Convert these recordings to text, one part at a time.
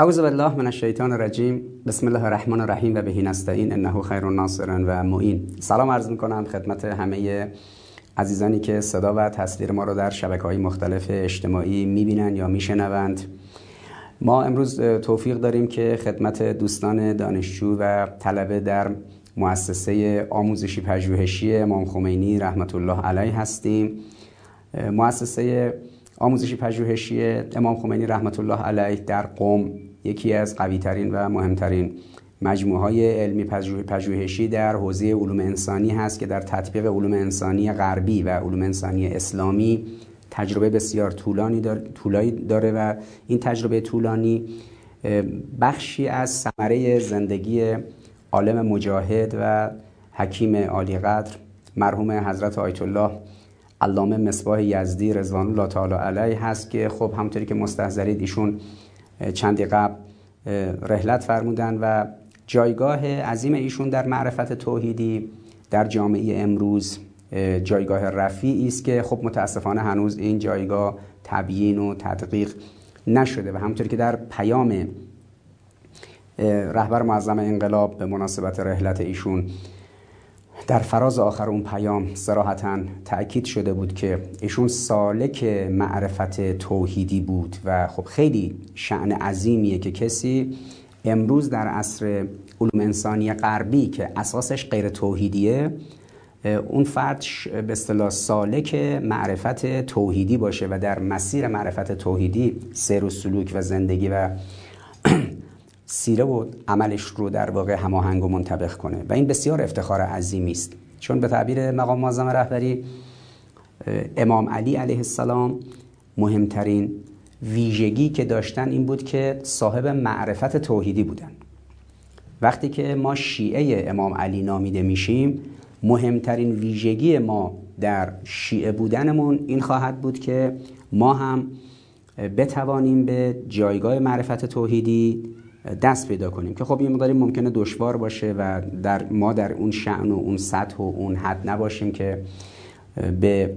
اعوذ بالله من الشیطان الرجیم. بسم الله الرحمن الرحیم و بهی نستعین انه خیر الناصر و معین. سلام عرض می‌کنم خدمت همه عزیزانی که صدا و تصویر ما رو در شبکه های مختلف اجتماعی می‌بینن یا میشنوند. ما امروز توفیق داریم که خدمت دوستان دانشجو و طلبه در مؤسسه آموزشی پژوهشی امام خمینی رحمت الله علیه هستیم. مؤسسه آموزشی پژوهشی امام خمینی رحمت الله علیه در قم یکی از قویترین و مهمترین مجموعه های علمی پژوهشی در حوزه علوم انسانی هست که در تطبیق علوم انسانی غربی و علوم انسانی اسلامی تجربه بسیار طولانی داره, داره و این تجربه طولانی بخشی از ثمره زندگی عالم مجاهد و حکیم عالیقدر مرحوم حضرت آیت الله علامه مصباح یزدی رضوان الله تعالی علیه هست که خب همونطوری که مستحضرید ایشون چندی قبل رحلت فرمودن و جایگاه عظیم ایشون در معرفت توحیدی در جامعه امروز جایگاه رفیعی است که خب متاسفانه هنوز این جایگاه تبیین و تدقیق نشده و همونطوری که در پیام رهبر معظم انقلاب به مناسبت رحلت ایشون در فراز آخر اون پیام سراحتا تأکید شده بود که ایشون سالک معرفت توحیدی بود و خب خیلی شعن عظیمیه که کسی امروز در عصر علوم انسانی غربی که اساسش غیر توحیدیه اون فرد به اصطلاح سالک معرفت توحیدی باشه و در مسیر معرفت توحیدی سیر و سلوک و زندگی و سیره و عملش رو در واقع هماهنگ و منطبق کنه. و این بسیار افتخار عظیمی است. چون به تعبیر مقام معظم رهبری امام علی علیه السلام مهمترین ویژگی که داشتن این بود که صاحب معرفت توحیدی بودن. وقتی که ما شیعه امام علی نامیده میشیم مهمترین ویژگی ما در شیعه بودنمون این خواهد بود که ما هم بتوانیم به جایگاه معرفت توحیدی دست پیدا کنیم که خب این مقداری ممکنه دشوار باشه و در ما در اون شعن و اون سطح و اون حد نباشیم که به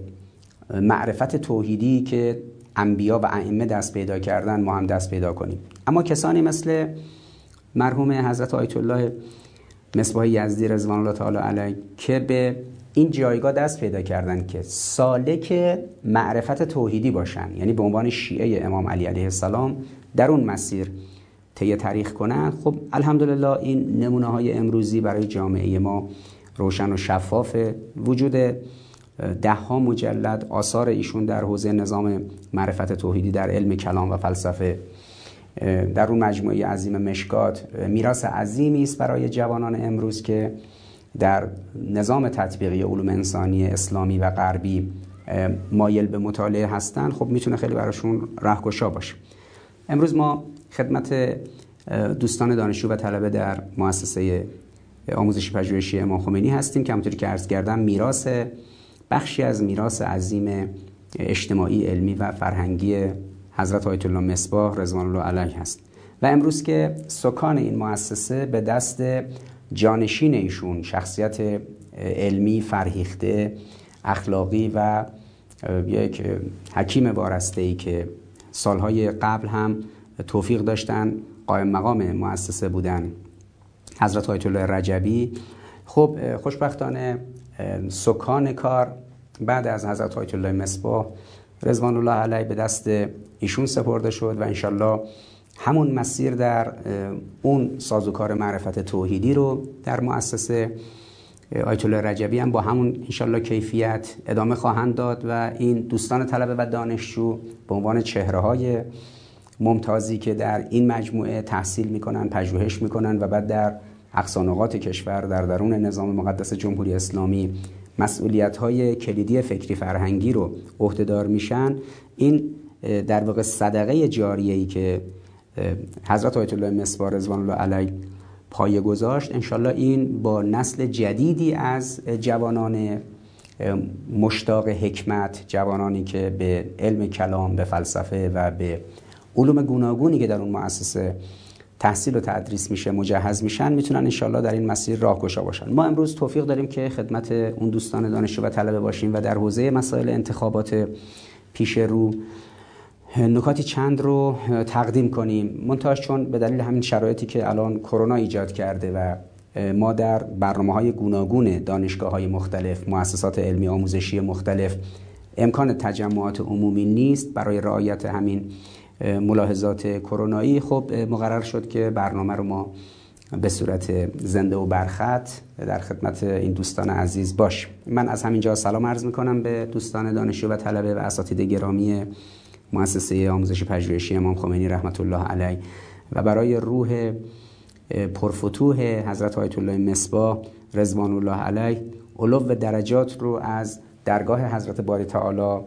معرفت توحیدی که انبیا و ائمه دست پیدا کردن ما هم دست پیدا کنیم. اما کسانی مثل مرحوم حضرت آیت الله مصباح یزدی رضوان الله تعالی علیه که به این جایگاه دست پیدا کردن که سالک معرفت توحیدی باشن یعنی به عنوان شیعه امام علی علیه السلام در اون مسیر طی تاریخ کنن. خب الحمدلله این نمونه های امروزی برای جامعه ما روشن و شفاف وجود ده ها مجلد آثار ایشون در حوزه نظام معرفت توحیدی در علم کلام و فلسفه در اون مجموعه عظیم مشکات میراث عظیمی است برای جوانان امروز که در نظام تطبیقی علوم انسانی اسلامی و غربی مایل به مطالعه هستند خب می‌تونه خیلی براشون رهگشا باشه. امروز ما خدمت دوستان دانشجو و طلبه در مؤسسه آموزشی پژوهشی امام خمینی هستیم. که همونطوری که عرض کردم میراث بخشی از میراث عظیم اجتماعی علمی و فرهنگی حضرت آیت الله مصباح رضوان الله علیه هست. و امروز که سکان این مؤسسه به دست جانشین ایشون شخصیت علمی فرهیخته اخلاقی و یک حکیم وارسته ای که سالهای قبل هم توفیق داشتن قائم مقام مؤسسه بودن. حضرت آیت الله رجبی. خب خوشبختانه سکان کار بعد از حضرت آیت الله مصباح رضوان الله علیه به دست ایشون سپرده شد و انشالله همون مسیر در اون سازوکار معرفت توحیدی رو در مؤسسه آیت الله رجبی هم با همون انشالله کیفیت ادامه خواهند داد و این دوستان طلبه و دانشجو به عنوان چهره های ممتازی که در این مجموعه تحصیل می‌کنن پژوهش می‌کنن و بعد در اقصانقات کشور در درون نظام مقدس جمهوری اسلامی مسئولیت های کلیدی فکری فرهنگی رو عهدهدار میشن این در واقع صدقه جاریه ای که حضرت آیت الله مصباح رضوان الله علیه پایه گذاشت انشالله این با نسل جدیدی از جوانان مشتاق حکمت جوانانی که به علم کلام به فلسفه و به علوم گوناگونی که در اون مؤسسه تحصیل و تدریس میشه مجهز میشن می‌تونن انشالله در این مسیر راهگشا باشن. ما امروز توفیق داریم که خدمت اون دوستان دانشجو و طلبه باشیم و در حوزه مسائل انتخابات پیش رو نکاتی چند رو تقدیم کنیم. منتهاش چون به دلیل همین شرایطی که الان کرونا ایجاد کرده و ما در برنامه های گوناگون دانشگاه های مختلف مؤسسات علمی آموزشی مختلف امکان تجمعات عمومی نیست. برای رعایت همین ملاحظات کرونایی. خب مقرر شد که برنامه رو ما به صورت زنده و برخط در خدمت این دوستان عزیز باش من از همینجا سلام عرض می‌کنم به دوستان دانشجو و طلبه و اساتید گرامی مؤسسه آموزش پژوهشی امام خمینی رحمت الله علیه. و برای روح پرفتوح حضرت آیت الله مصباح رضوان الله علیه علو و درجات رو از درگاه حضرت باری تعالی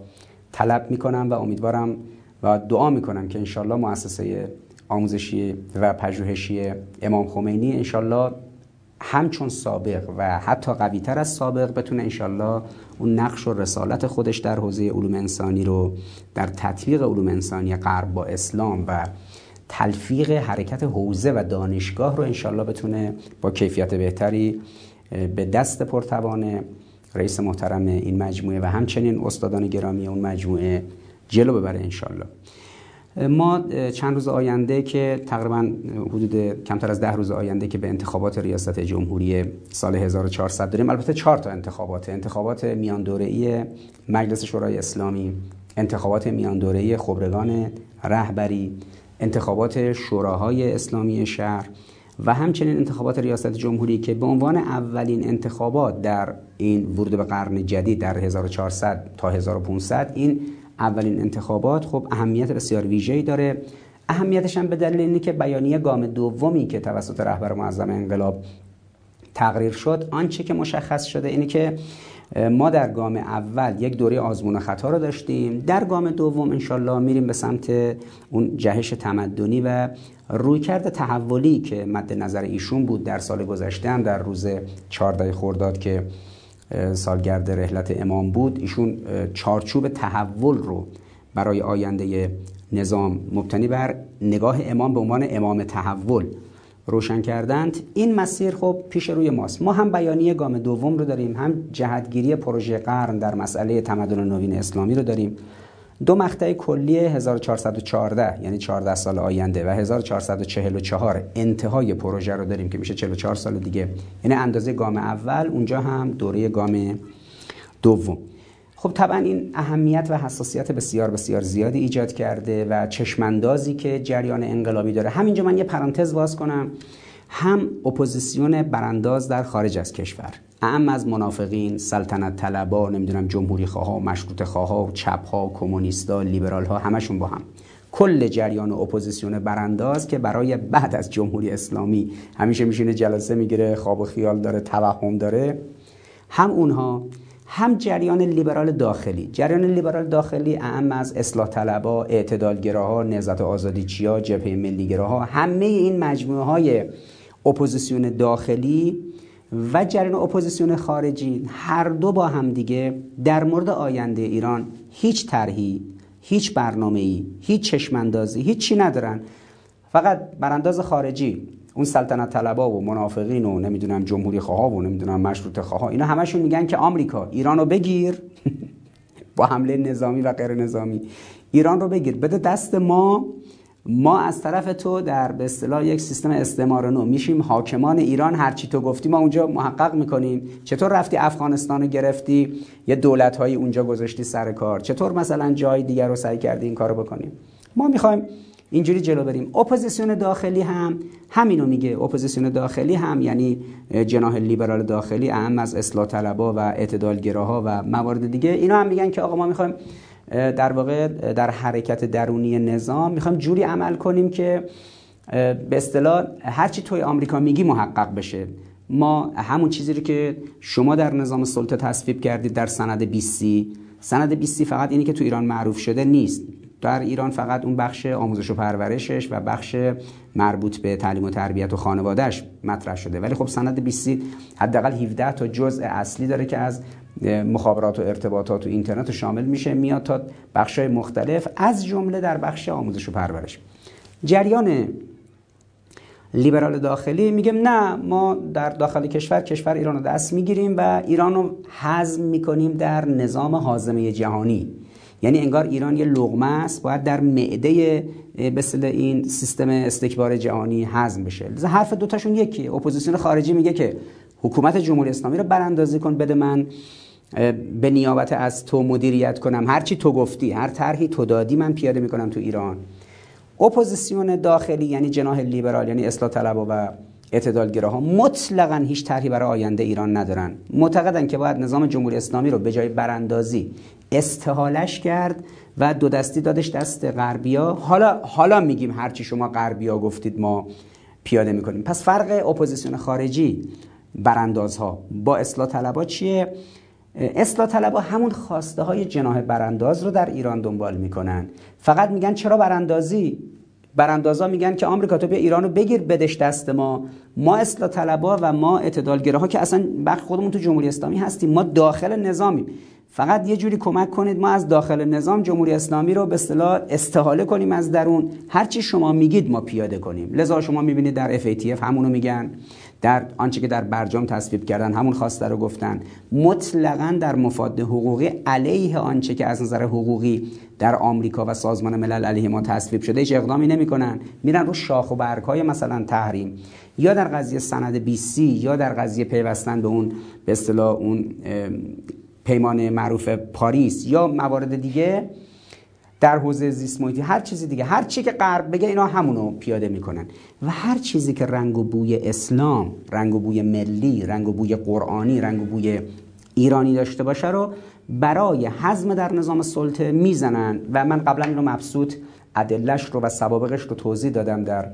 طلب می‌کنم و امیدوارم و دعا می‌کنم که انشالله مؤسسه آموزشی و پژوهشی امام خمینی انشالله همچون سابق و حتی قوی تر از سابق بتونه انشالله اون نقش و رسالت خودش در حوزه علوم انسانی رو در تطبیق علوم انسانی غرب با اسلام و تلفیق حرکت حوزه و دانشگاه رو انشالله بتونه با کیفیت بهتری به دست پرتوان رئیس محترم این مجموعه و همچنین استادان گرامی اون مجموعه جلو ببره انشالله. ما چند روز آینده که تقریبا حدود کمتر از ده روز آینده که به انتخابات ریاست جمهوری سال 1400 داریم البته چهار تا انتخابات. انتخابات میان دوره‌ای مجلس شورای اسلامی انتخابات میان دوره‌ای خبرگان رهبری انتخابات شوراهای اسلامی شهر و همچنین انتخابات ریاست جمهوری که به عنوان اولین انتخابات در این ورود به قرن جدید در 1400 تا 1500 این اولین انتخابات خب اهمیت بسیار ویژه‌ای داره. اهمیتش هم به دلیل اینه که بیانیه گام دومی که توسط رهبر معظم انقلاب تقریر شد آنچه که مشخص شده اینه که ما در گام اول یک دوره آزمون خطا رو داشتیم. در گام دوم انشالله میریم به سمت اون جهش تمدنی و رویکرد تحولی که مد نظر ایشون بود در سال گذشته هم در روز 14 خرداد که سالگرد رحلت امام بود ایشون چارچوب تحول رو برای آینده نظام مبتنی بر نگاه امام به عنوان امام تحول روشن کردند. این مسیر خب پیش روی ماست. ما هم بیانیه گام دوم رو داریم هم جهتگیری پروژه قرن در مسئله تمدن نوین اسلامی رو داریم. دو مقطع کلی 1414 یعنی 14 سال آینده و 1444 انتهای پروژه رو داریم که میشه 44 سال دیگه. یعنی اندازه گام اول اونجا هم دوره گام دوم. خب طبعا این اهمیت و حساسیت بسیار بسیار زیادی ایجاد کرده و چشماندازی که جریان انقلابی داره. همینجا من یه پرانتز باز کنم. هم اپوزیسیون برانداز در خارج از کشور. اعم از منافقین سلطنت طلبا نمی‌دونم جمهوری خواه مشروط خواه چپ ها کمونیستا لیبرال ها همشون با هم. کل جریان اپوزیسیون برانداز که برای بعد از جمهوری اسلامی همیشه میشینه جلسه می‌گیره خواب و خیال داره توهم داره. هم اونها هم جریان لیبرال داخلی. جریان لیبرال داخلی اعم از اصلاح طلبا اعتدالگراها نهضت آزادی چیا جبهه ملیگراها همه این مجموعه های اپوزیسیون داخلی و جریان اپوزیسیون خارجی هر دو با هم دیگه در مورد آینده ایران هیچ طرحی هیچ برنامه‌ای هیچ چشماندازی هیچی ندارن. فقط برانداز خارجی اون سلطنت طلبا و منافقین و نمی‌دونم جمهوری خواه و نمی‌دونم مشروط خواه اینا همشون میگن که آمریکا ایران رو بگیر. با حمله نظامی و غیر نظامی ایران رو بگیر. بده دست ما ما از طرف تو در به اصطلاح یک سیستم استعمار نو میشیم. حاکمان ایران هرچی تو گفتی ما اونجا محقق می‌کنیم. چطور رفتی افغانستان رو گرفتی؟ یه دولت هایی اونجا گذاشتی سر کار. چطور مثلا جای دیگر رو سعی کردی این کارو بکنیم ما می‌خوایم اینجوری جلو بریم. اپوزیسیون داخلی هم همینو میگه. اپوزیسیون داخلی هم یعنی جناح لیبرال داخلی اعم از اصلاح طلبا و اعتدالگراها و موارد دیگه. اینا هم میگن که آقا ما می‌خوایم در واقع در حرکت درونی نظام می‌خوایم جوری عمل کنیم که به اصطلاح هرچی توی آمریکا میگی محقق بشه. ما همون چیزی رو که شما در نظام سلطه تصویب کردید در سند 20 سند 20 فقط اینی که تو ایران معروف شده نیست. در ایران فقط اون بخش آموزش و پرورشش و بخش مربوط به تعلیم و تربیت و خانوادهش مطرح شده. ولی خب سند 20 حداقل 17 تا جزء اصلی داره که از مخابرات و ارتباطات و اینترنت شامل میشه میاد تا بخش های مختلف از جمله در بخش آموزش و پرورش. جریان لیبرال داخلی میگه نه ما در داخل کشور کشور ایران رو دست می‌گیریم و ایران رو هضم می‌کنیم در نظام هاضمه جهانی. یعنی انگار ایران یه لقمه است باید در معده مثل این سیستم استکبار جهانی هضم بشه. حرف دوتاشون یکیه. اپوزیسیون خارجی میگه که حکومت جمهوری اسلامی رو براندازی کن بده من به نیابت از تو مدیریت کنم. هرچی تو گفتی هر طرحی تو دادی من پیاده می‌کنم تو ایران. اپوزیسیون داخلی یعنی جناح لیبرال یعنی اصلاح طلب و اعتدالگراها مطلقا هیچ طرحی برای آینده ایران ندارن. معتقدن که باید نظام جمهوری اسلامی رو به جای براندازی استحالش کرد و دو دستی دادش دست غربیا. حالا حالا میگیم هرچی شما غربیا گفتید ما پیاده می‌کنیم. پس فرق اپوزیسیون خارجی براندازها با اصلاح طلبا چیه؟ اصلاح طلبا همون خواسته های جناح برانداز رو در ایران دنبال می‌کنن. فقط میگن چرا براندازی؟ براندازا میگن که آمریکا تو بیا ایرانو بگیر بدش دست ما. ما اصلاح طلبا و ما اعتدالگراها که اصلا بخ خودمون تو جمهوری اسلامی هستیم ما داخل نظامیم. فقط یه جوری کمک کنید ما از داخل نظام جمهوری اسلامی رو به اصطلاح استحاله کنیم از درون. هر چی شما میگید ما پیاده کنیم. لذا شما می‌بینید در FATF همونو میگن در آنچه که در برجام تصویب کردن همون خواسته رو گفتن. مطلقا در مفاد حقوقی علیه آنچه که از نظر حقوقی در آمریکا و سازمان ملل علیه ما تصویب شده هیچ اقدامی نمی‌کنن. میرن رو شاخ و برگ های مثلا تحریم. یا در قضیه سند بی سی یا در قضیه پیوستن به اون به اصطلاح اون پیمان معروف پاریس یا موارد دیگه در حوزه زیست محیطی هر چیزی دیگه. هر چی که غرب بگه اینا همونو پیاده می‌کنن. و هر چیزی که رنگ و بوی اسلام رنگ و بوی ملی رنگ و بوی قرآنی رنگ و بوی ایرانی داشته باشه رو برای حزم در نظام سلطه می‌زنن. و من قبلا اینو مبسوط ادلش رو و سوابقش رو توضیح دادم در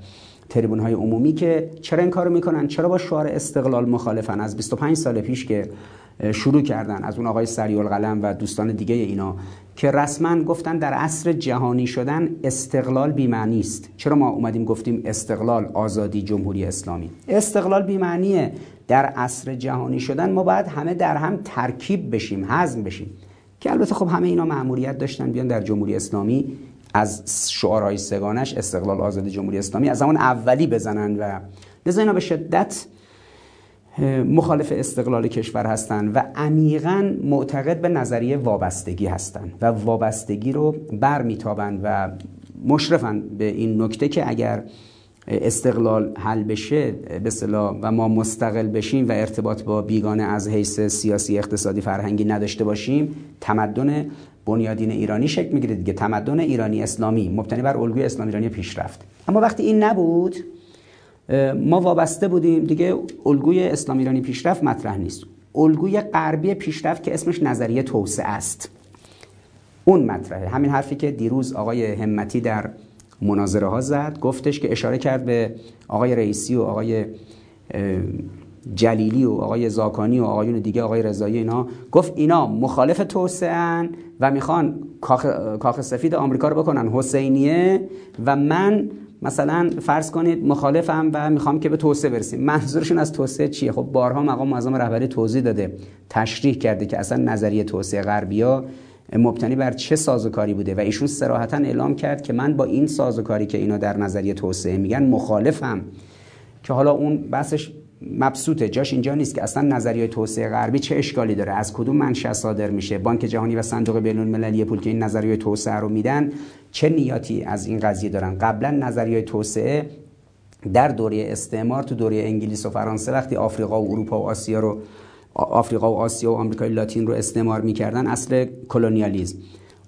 تریبون های عمومی که چرا این کارو می‌کنن؟ چرا با شعار استقلال مخالفن؟ از 25 سال پیش که شروع کردن از اون آقای سریع القلم و دوستان دیگه اینا که رسما گفتن در عصر جهانی شدن استقلال بی‌معنی است. چرا ما اومدیم گفتیم استقلال آزادی جمهوری اسلامی؟ استقلال بی‌معنیه در عصر جهانی شدن ما باید همه در هم ترکیب بشیم هضم بشیم. که البته خب همه اینا مأموریت داشتن بیان در جمهوری اسلامی از شعارهای سگانش استقلال آزادی جمهوری اسلامی از همون اولی بزنن و لذا اینا به شدت مخالف استقلال کشور هستند و عمیقا معتقد به نظریه وابستگی هستند و وابستگی رو برمیتابند و مشرفن به این نکته که اگر استقلال حل بشه به و ما مستقل بشیم و ارتباط با بیگانه از حیث سیاسی اقتصادی فرهنگی نداشته باشیم تمدن بنیادین ایرانی شکل می‌گیره دیگه. تمدن ایرانی اسلامی مبتنی بر الگوی اسلام ایرانی پیشرفت اما وقتی این نبود ما وابسته بودیم دیگه الگوی اسلام ایرانی پیشرفت مطرح نیست. الگوی غربی پیشرفت که اسمش نظریه توسعه است. اون مطرحه. همین حرفی که دیروز آقای همتی در مناظره ها زد گفتش که اشاره کرد به آقای رئیسی و آقای جلیلی و آقای زاکانی و آقایون دیگه آقای رضایی اینا. گفت اینا مخالف توسعه و می‌خوان کاخ, کاخ سفید آمریکا رو بکنن حسینیه. و من مثلا فرض کنید مخالفم و می‌خوام که به توسعه برسیم. منظورشون از توسعه چیه؟ خب بارها مقام معظم رهبری توضیح داده تشریح کرده که اصلا نظریه توسعه غربیا مبتنی بر چه سازوکاری بوده و ایشون صراحتا اعلام کرد که من با این سازوکاری که اینا در نظریه توسعه میگن مخالفم. که حالا اون بحثش مبسوطه. جاش اینجا نیست که اصلا نظریه توسعه غربی چه اشکالی داره؟ از کدوم منشأ صادر میشه؟ بانک جهانی و صندوق بین المللی پول که این نظریه توسعه رو میدن چه نیاتی از این قضیه دارن؟ قبلا نظریه توسعه در دوره استعمار تو دوره انگلیس و فرانسه وقتی آفریقا و اروپا و آسیا رو آفریقا و آسیا و آمریکای لاتین رو استعمار می‌کردن اصل کلونیالیزم.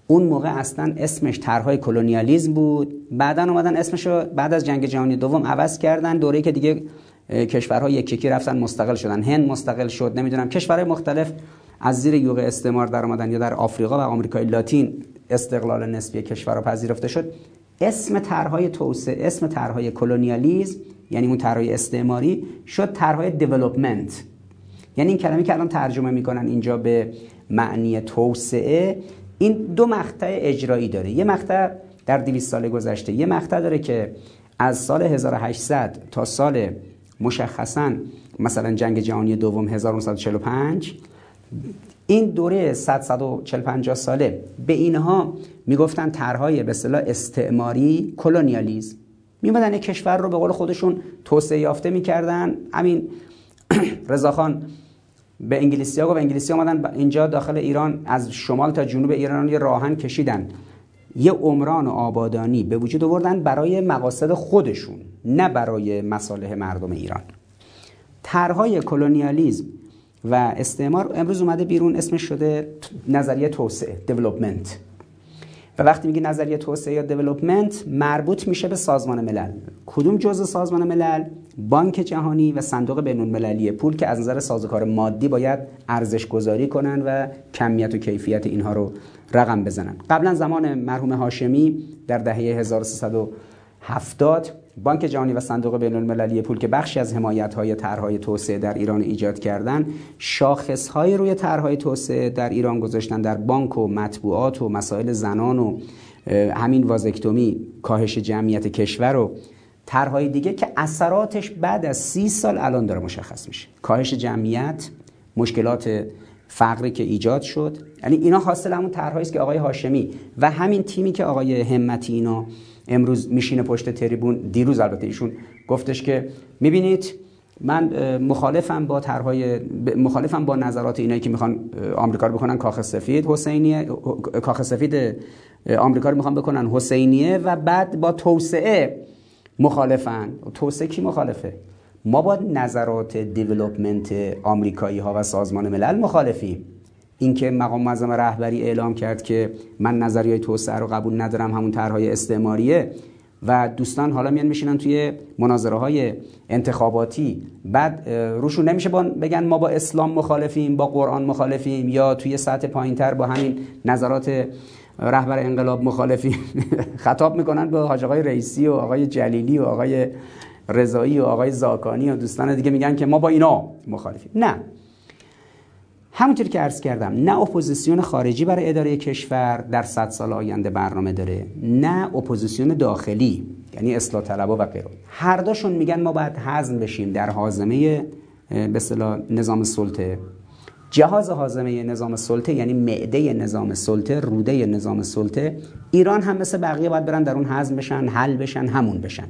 اون موقع اصلا اسمش طرحهای کلونیالیزم بود. بعدا اومدن اسمش رو بعد از جنگ جهانی دوم عوض کردن. دوره که دیگه کشورها یک یکی رفتن مستقل شدن. هند مستقل شد. نمی‌دونم کشورهای مختلف از زیر یوغ استعمار در اومدن یا در آفریقا و آمریکای لاتین استقلال نسبی کشورها پذیرفته شد. اسم طرحهای توسعه اسم طرحهای کلونیالیسم یعنی اون طرحهای استعماری شد طرحهای دیولپمنت. یعنی این کلمه که الان ترجمه می‌کنن اینجا به معنی توسعه این دو مقطع اجرایی داره. یه مقطع در 200 سال گذشته یه مقطع داره که از سال 1800 تا سال مشخصا مثلا جنگ جهانی دوم 1945 این دوره 100 140 50 ساله. به اینها می‌گفتن طرحهای به اصطلاح استعماری کلونیالیسم. میمدن کشور رو به قول خودشون توسعه یافته می‌کردن. همین رضاخان به انگلیسی ها و انگلیسی آمدن اینجا داخل ایران از شمال تا جنوب ایران یه راهن کشیدن. یه عمران و آبادانی به وجود آوردن برای مقاصد خودشون نه برای مصالح مردم ایران. طرحهای کلونیالیزم و استعمار امروز اومده بیرون اسمش شده نظریه توسعه دیولپمنت و وقتی میگه نظریه توسعه یا دیولپمنت مربوط میشه به سازمان ملل. کدوم جزء سازمان ملل؟ بانک جهانی و صندوق بین المللی پول که از نظر سازوکار مادی باید ارزش گذاری کنن و کمیت و کیفیت اینها رو رقم بزنن. قبلا زمان مرحوم هاشمی در دهه 1370 بانک جهانی و صندوق بین المللی پول که بخشی از حمایت های طرحهای توسعه در ایران ایجاد کردن شاخص های روی طرحهای توسعه در ایران گذاشتن در بانک و مطبوعات و مسائل زنان و همین وازکتومی کاهش جمعیت کشور و طرحهای دیگه که اثراتش بعد از سی سال الان داره مشخص میشه. کاهش جمعیت مشکلات فقری که ایجاد شد. یعنی اینا حاصل همون طرحهایی است که آقای هاشمی و همین تیمی که آقای همتی اینا امروز میشینه پشت تریبون. دیروز البته ایشون گفتش که می‌بینید من مخالفم با طرحهای مخالفم با نظرات اینایی که می‌خوان آمریکا رو بکنن کاخ سفید حسینیه کاخ سفید آمریکا رو می‌خوان بکنن حسینیه و بعد با توسعه مخالفن. توسعه کی مخالفه؟ ما با نظرات دیولپمنت آمریکایی ها و سازمان ملل مخالفیم. اینکه مقام معظم رهبری اعلام کرد که من نظریه توسعه رو قبول ندارم همون طرحهای استعماریه و دوستان حالا میان میشینن توی مناظره های انتخاباتی. بعد روشون نمیشه بگن ما با اسلام مخالفیم با قرآن مخالفیم یا توی سطح پایینتر با همین نظرات رهبر انقلاب مخالفیم. خطاب می‌کنن به حاج آقای رئیسی و آقای جلیلی و آقای رضایی و آقای زاکانی و دوستان دیگه میگن که ما با اینا مخالفیم. نه. همونطور که عرض کردم نه اپوزیسیون خارجی برای اداره کشور در صد سال آینده برنامه داره نه اپوزیسیون داخلی یعنی اصلاح طلبا و غیره هر داشون میگن ما باید هضم بشیم در حازمه به نظام سلطه. جهاز حازمه نظام سلطه یعنی معده نظام سلطه روده نظام سلطه ایران هم مثل بقیه باید برن در اون هضم بشن حل بشن همون بشن.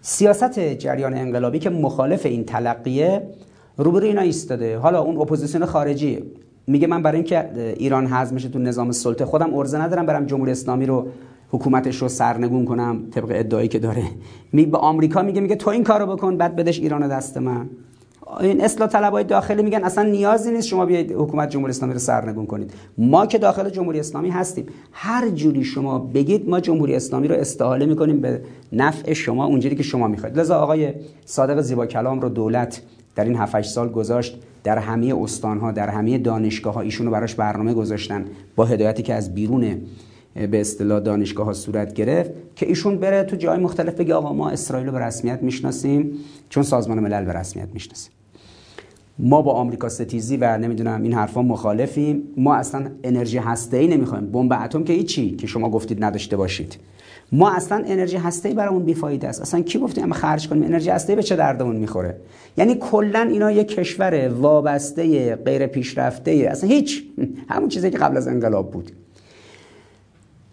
سیاست جریان انقلابی که مخالف این تلقیه روبروی اینا ایستاده. حالا اون اپوزیسیون خارجی میگه من برای اینکه ایران بشه تو نظام سلطه خودم ارزه ندارم برم جمهوری اسلامی رو حکومتش رو سرنگون کنم طبق ادعایی که داره. می به آمریکا میگه میگه تو این کارو بکن بعد بدش ایران دست من. این اصلاح طلبای داخلی میگن اصلا نیازی نیست شما بیاید حکومت جمهوری اسلامی رو سرنگون کنید. ما که داخل جمهوری اسلامی هستیم. هر جوری شما بگید ما جمهوری اسلامی رو استحاله می‌کنیم به نفع شما اونجوری که شما می‌خواید. لذا آقای صادق زیبا کلام رو دولت در این 7 سال گذاشت در همه استانها در همه دانشگاه ها ایشونو براش برنامه گذاشتن با هدایتی که از بیرون به اصطلاح دانشگاه ها صورت گرفت که ایشون بره تو جای مختلف بگه آقا ما اسرائیل رو به رسمیت می‌شناسیم چون سازمان ملل به رسمیت می‌شناسیم ما با آمریکا ستیزی و نمی‌دونم این حرفا مخالفیم. ما اصلا انرژی هسته ای نمی‌خوایم. بمب اتم که هیچی که شما گفتید نداشته باشید. ما اصلا انرژی هسته برامون بیفایده است. اصلا کی گفته ما خرج کنیم؟ انرژی هسته به چه دردمون می‌خوره؟ یعنی کلا اینا یک کشور وابسته غیر پیشرفته اصلا هیچ. همون چیزی که قبل از انقلاب بود.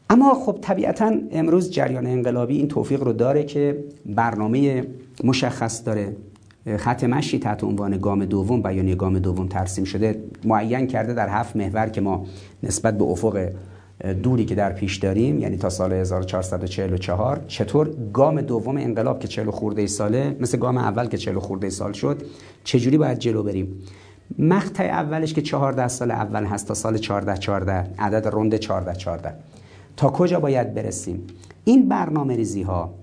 اما خب طبیعتا امروز جریان انقلابی این توفیق رو داره که برنامه مشخص داره. خط مشی تحت عنوان گام دوم بیانیه گام دوم ترسیم شده معین کرده در هفت محور که ما نسبت به افق دوری که در پیش داریم یعنی تا سال 1444 چطور گام دوم انقلاب که 40 خورده ساله مثل گام اول که 40 خورده سال شد چجوری باید جلو بریم؟ مقطع اولش که 14 سال اول هست تا سال 14 14 عدد رند 14 14 تا کجا باید برسیم؟ این برنامه ریزی ها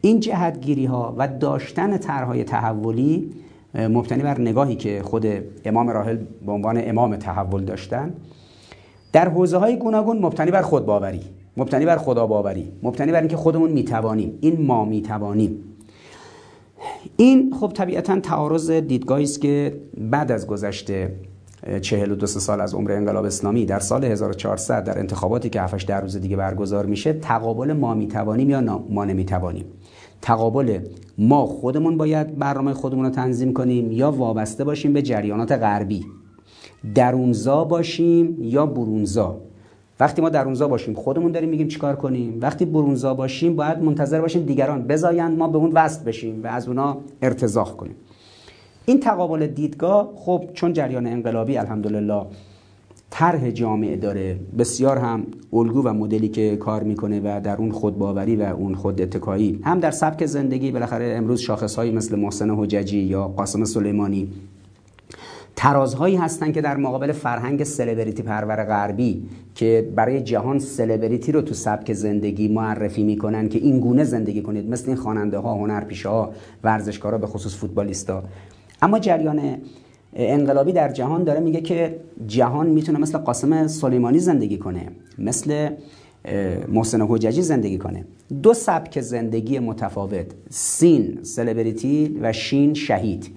این جهتگیری ها و داشتن طرحهای تحولی مبتنی بر نگاهی که خود امام راحل به عنوان امام تحول داشتن در حوزه های گوناگون مبتنی بر خودباوری مبتنی بر خدا باوری مبتنی بر اینکه خودمون می‌توانیم این ما می‌توانیم. این خب طبیعتا تعارض دیدگاهی است که بعد از گذشته 42 سال از عمر انقلاب اسلامی در سال 1400 در انتخاباتی که 7 در روز دیگه برگزار میشه تقابل ما می‌توانیم یا ما نمی‌توانیم؟ تقابل ما خودمون باید برنامه خودمون رو تنظیم کنیم یا وابسته باشیم به جریانات غربی؟ درونزا باشیم یا برونزا؟ وقتی ما درونزا باشیم خودمون داریم میگیم چیکار کنیم. وقتی برونزا باشیم باید منتظر باشیم دیگران بزاین ما به اون وصل بشیم و از اونا ارتزاق کنیم. این تقابل دیدگاه خب چون جریان انقلابی الحمدلله طرح جامعه داره بسیار هم الگو و مدلی که کار می‌کنه و در اون خودباوری و اون خود اتکایی هم در سبک زندگی بالاخره امروز شاخصهایی مثل محسن حججی یا قاسم سلیمانی ترازهایی هستن که در مقابل فرهنگ سلبریتی پرور غربی که برای جهان سلبریتی رو تو سبک زندگی معرفی می‌کنن که این گونه زندگی کنید. مثل این خواننده ها هنرپیشه ها ورزشکارا به خصوص فوتبالیستا اما جریان انقلابی در جهان داره میگه که جهان می‌تونه مثل قاسم سلیمانی زندگی کنه مثل محسن حججی زندگی کنه. دو سبک زندگی متفاوت سین سلبریتی و شین شهید.